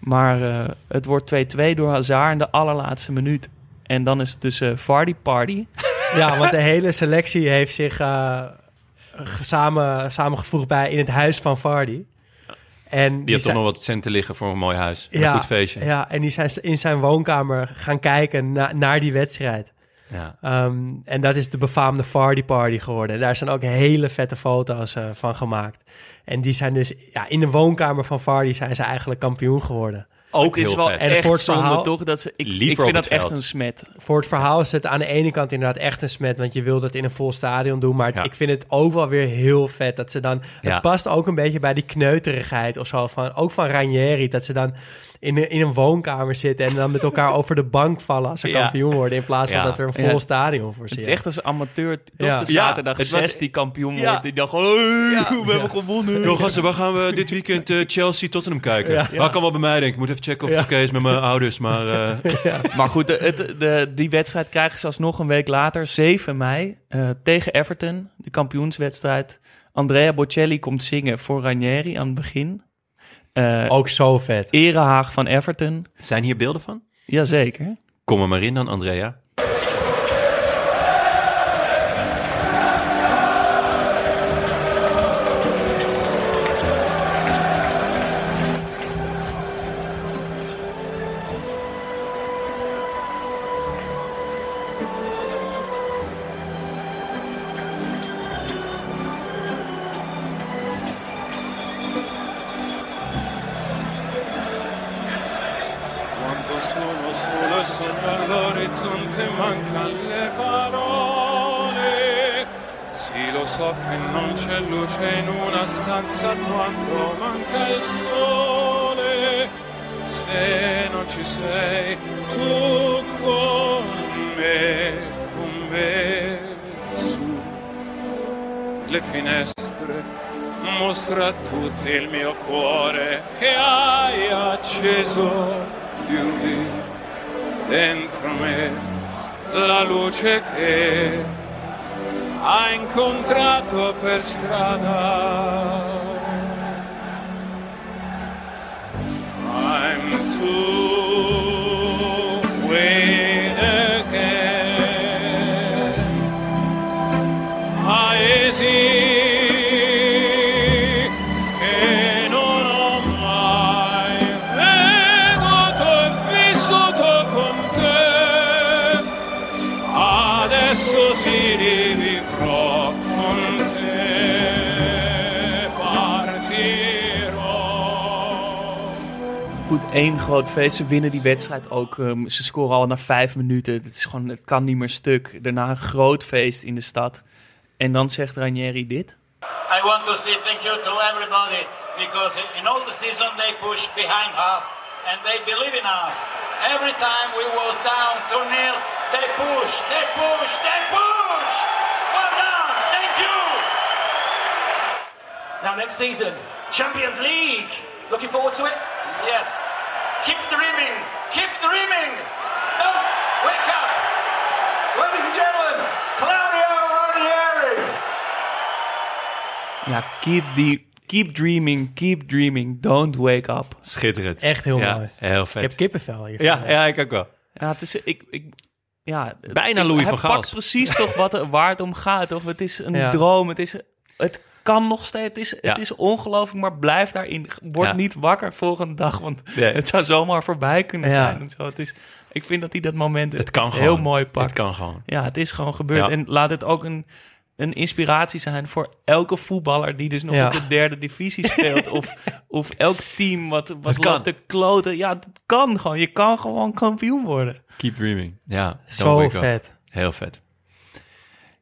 Maar eh, het wordt 2-2 door Hazard in de allerlaatste minuut. En dan is het dus eh Vardy Party. Ja, want de hele selectie heeft zich eh, samen, samengevoegd bij in het huis van Vardy. En Die had toch nog wat centen liggen voor een mooi huis. Een ja, goed feestje. Ja, en die zijn in zijn woonkamer gaan kijken na- naar die wedstrijd. Ja. Ehm, en dat is de befaamde Vardy Party geworden. En daar zijn ook hele vette foto's eh, van gemaakt. En die zijn dus ja, in de woonkamer van Vardy zijn ze eigenlijk kampioen geworden. Ook het is heel wel vet. En voor echt het zonde, verhaal- toch? Dat ze, ik, ik vind dat echt een smet. Voor het verhaal is het aan de ene kant inderdaad echt een smet, want je wil dat in een vol stadion doen. Maar Ja. ik vind het ook wel weer heel vet dat ze dan. Ja. Het past ook een beetje bij die kneuterigheid of zo van ook van Ranieri, dat ze dan in een, in een woonkamer zitten en dan met elkaar over de bank vallen als ze Ja. kampioen worden in plaats van Ja. dat er een vol Ja. stadion voor Het zit. is echt als amateur, toch Ja. de zaterdag het was- 6 die kampioen Ja. wordt. Die dan gewoon, "Hey, we hebben gewonnen. Yo, gasten, waar gaan we dit weekend eh, Chelsea Tottenham kijken? Ja. kan wel bij mij, denk ik. Ik moet even checken of het oké is met mijn ouders. Maar eh, Maar goed, de, het- de, die wedstrijd krijgen ze alsnog een week later, 7 mei, eh, tegen Everton, de kampioenswedstrijd. Andrea Bocelli komt zingen voor Ranieri aan het begin. Eh ook zo vet. Erehaag van Everton. zijn hier beelden van? Jazeker. Kom er maar in dan, Andrea. Stanza quando manca il sole. Se non ci sei tu con me, con me su le finestre mostra a tutti il mio cuore che hai acceso chiudi dentro me la luce che hai incontrato per strada één groot feest. Ze winnen die wedstrijd ook. ehm, ze scoren al na vijf minuten. Het, is gewoon, het kan niet meer stuk. Daarna een groot feest in de stad. En dan zegt Ranieri dit. I want to say thank you to everybody because in all the season they push behind us and they believe in us. Every time we was down to nil, they push, they push, they push. Well done, thank you. Now next season, Champions League. Looking forward to it? Yes. Keep dreaming, keep dreaming. Don't wake up. Ladies and gentlemen, Claudio Ranieri. Ja, keep, die, keep dreaming, keep dreaming. Don't wake up. Schitterend. Echt heel Ja, mooi. Heel vet. Ik heb kippenvel hier. ja, ja, ik ook wel. Ja, het is... Ik, ik, ja, Bijna Louis van Gaal. pakt precies toch wat, er- waar het om gaat. Of het is een Ja. droom. Het, is, het kan nog steeds. Het is, het is ongelooflijk, maar blijf daarin. Word niet wakker volgende dag. Want Nee. het zou zomaar voorbij kunnen zijn. En zo. Het is, ik vind dat hij dat moment Het kan heel gewoon. mooi pakt. Het kan gewoon. Ja, het is gewoon gebeurd. En laat het ook een, een inspiratie zijn voor elke voetballer die dus nog Ja. op de derde divisie speelt. of, of elk team wat, wat kan. te kloten. Ja, het kan gewoon. Je kan gewoon kampioen worden. Keep dreaming. Ja, Zo up. vet. Heel vet.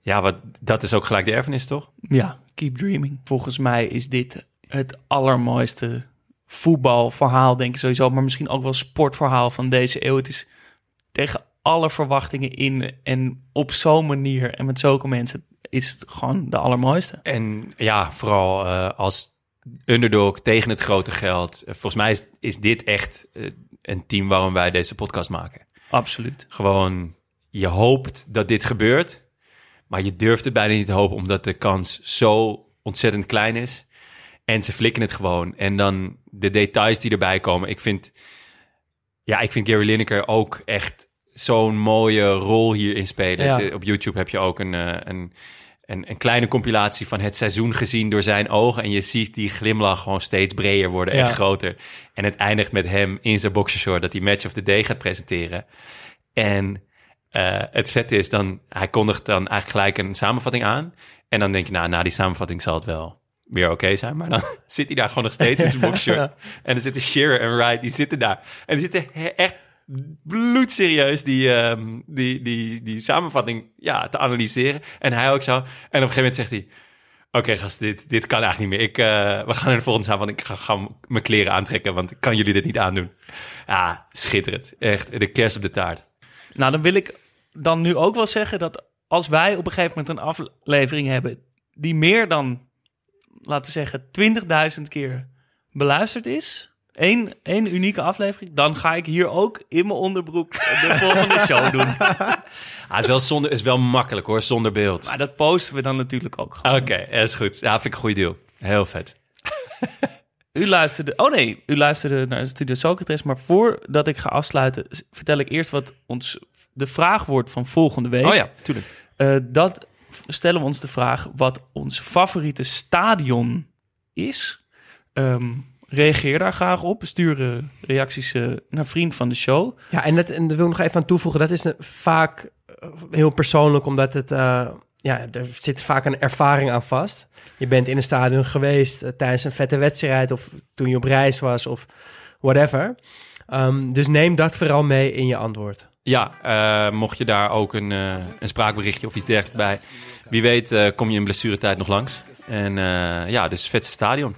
Ja, wat, dat is ook gelijk de erfenis, toch? Ja, keep dreaming. Volgens mij is dit het allermooiste voetbalverhaal, denk ik sowieso. Maar misschien ook wel sportverhaal van deze eeuw. Het is tegen alle verwachtingen in. En op zo'n manier en met zulke mensen is het gewoon de allermooiste. En ja, vooral eh, als underdog tegen het grote geld. Eh, volgens mij is, is dit echt eh, een team waarom wij deze podcast maken. Absoluut. Gewoon, je hoopt dat dit gebeurt, maar je durft het bijna niet te hopen omdat de kans zo ontzettend klein is. En ze flikken het gewoon. En dan de details die erbij komen. Ik vind, ja, ik vind Gary Lineker ook echt zo'n mooie rol hierin spelen. Ja. De- Op YouTube heb je ook een, eh, een, een, een kleine compilatie van het seizoen gezien door zijn ogen. En je ziet die glimlach gewoon steeds breder worden en Ja. groter. En het eindigt met hem in zijn boxershort dat hij Match of the Day gaat presenteren. En eh, het vet is dan, hij kondigt dan eigenlijk gelijk een samenvatting aan. En dan denk je, nou, na die samenvatting zal het wel weer oké zijn. Maar dan zit hij daar gewoon nog steeds in zijn boxshirt. En dan zitten Shearer en Wright, die zitten daar. En die zitten echt bloedserieus die, ehm, die, die, die samenvatting ja, te analyseren. En hij ook zo. En op een gegeven moment zegt hij... Oké, gast, dit, dit kan eigenlijk niet meer. Ik, eh, we gaan in de volgende samenvatting. Ik ga, ga mijn kleren aantrekken, want ik kan jullie dit niet aandoen. Ja, schitterend. Echt, de kerst op de taart. Nou, dan wil ik dan nu ook wel zeggen dat als wij op een gegeven moment een aflevering hebben die meer dan, laten we zeggen, 20.000 keer beluisterd is, één, één unieke aflevering, dan ga ik hier ook in mijn onderbroek de volgende show doen. Ah, is wel, zonder, is wel makkelijk hoor, zonder beeld. Maar dat posten we dan natuurlijk ook. Oké, dat is goed. Ja, vind ik een goede deal. Heel vet. U luisterde, oh nee, u luisterde naar Studio Socrates, maar voordat ik ga afsluiten, vertel ik eerst wat ons de vraag wordt van volgende week. Oh ja, tuurlijk. Eh, dat stellen we ons de vraag wat ons favoriete stadion is. Ehm, reageer daar graag op. Stuur eh, reacties eh, naar vriend van de show. Ja, en, dat, en daar wil ik nog even aan toevoegen. Dat is vaak heel persoonlijk, omdat het... eh, ja, er zit vaak een ervaring aan vast. Je bent in een stadion geweest tijdens een vette wedstrijd... of toen je op reis was of whatever. Ehm, dus neem dat vooral mee in je antwoord. Ja, eh, mocht je daar ook een, eh, een spraakberichtje of iets dergelijks bij... Wie weet eh, kom je in blessuretijd nog langs. En ja, dus vetste stadion.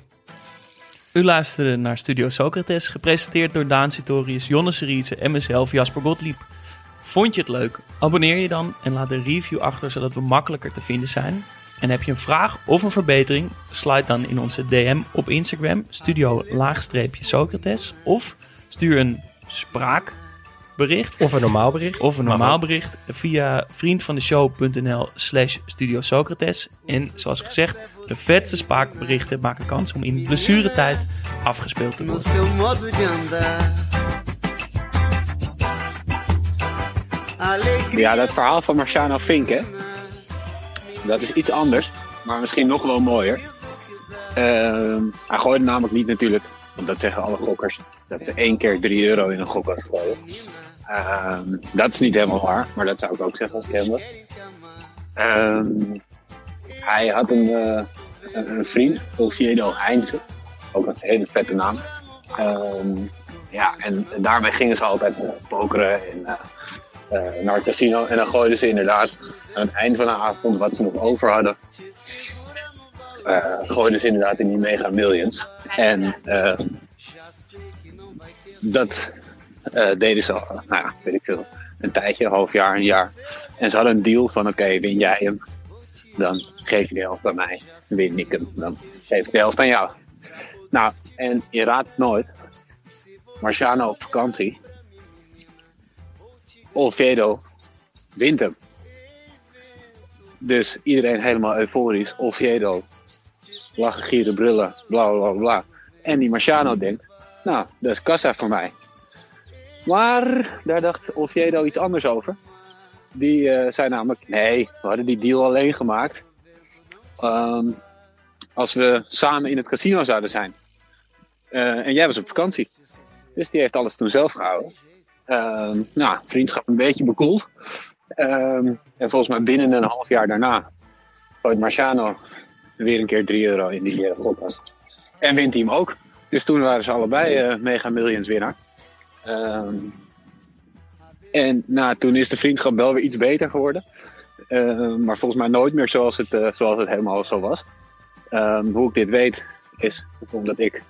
U luisterde naar Studio Socrates, gepresenteerd door Daan Sitorius, Jonne Seriese en mezelf, Jasper Gottlieb. Vond je het leuk? Abonneer je dan en laat een review achter, zodat we makkelijker te vinden zijn. En heb je een vraag of een verbetering? Slide dan in onze DM op Instagram, studio-socrates. Of stuur een spraakbericht Of een normaal bericht. of een normaal bericht via vriendvandeshow.nl slash Studio Socrates. En zoals gezegd, de vetste spraakberichten maken kans om in blessuretijd afgespeeld te worden. Ja, dat verhaal van Marciano Fink, hè? Dat is iets anders, maar misschien nog wel mooier. Ehm, hij gooide namelijk niet natuurlijk, want dat zeggen alle gokkers, dat ze één keer 3 euro in een gokkast gooien. Ehm, dat is niet helemaal waar, maar dat zou ik ook zeggen als ik hem was. Ehm, hij had een, eh, een, een vriend, Oviedo Heinze, ook een hele vette naam. Ehm, ja, en daarmee gingen ze altijd pokeren en eh, eh, naar het casino. En dan gooiden ze inderdaad aan het eind van de avond wat ze nog over hadden. eh, gooiden ze inderdaad in die Mega Millions. En eh, dat eh, deden ze al, nou ja, weet ik veel, een tijdje, een half jaar, een jaar. En ze hadden een deal van oké, win jij hem, dan geef je de helft aan mij. Win ik hem, dan geef ik de helft aan jou. Nou, en je raadt het nooit. Marciano op vakantie. Oviedo wint hem. Dus iedereen helemaal euforisch. Oviedo. Lachen, gieren, brullen. Bla bla. bla. En die Marciano denkt: Nou, dat is kassa voor mij. Maar daar dacht Oviedo iets anders over. Die eh, zei namelijk: Nee, we hadden die deal alleen gemaakt. Ehm, als we samen in het casino zouden zijn. Eh, en jij was op vakantie. Dus die heeft alles toen zelf gehouden. Ehm, nou, vriendschap een beetje bekoeld. Ehm, en volgens mij binnen een half jaar daarna gooit Marciano weer een keer 3 euro in die gokkast. En wint hij hem ook. Dus toen waren ze allebei eh, Mega Millions winnaar. Ehm, en nou, toen is de vriendschap wel weer iets beter geworden. Ehm, maar volgens mij nooit meer zoals het, eh, zoals het helemaal zo was. Ehm, hoe ik dit weet is omdat ik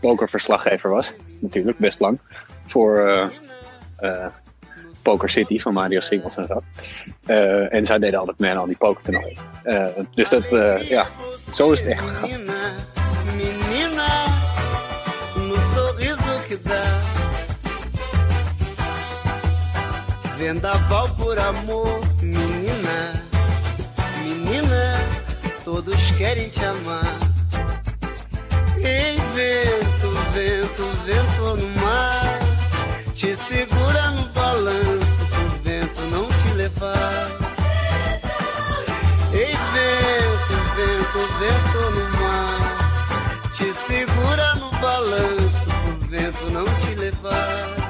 pokerverslaggever was. Natuurlijk, best lang. Voor eh, eh, Poker City van Mario Singleton zat. Eh, en zij deden altijd mee aan al die pokertoernooien. Dus dat, ja, zo is het echt gegaan. Vendaval por amor, menina. Menina, todos querem te amar. Ei, vento, vento, vento no mar. Te segura no balanço, pro vento não te levar. Ei, vento, vento, vento no mar. Te segura no balanço, pro vento não te levar.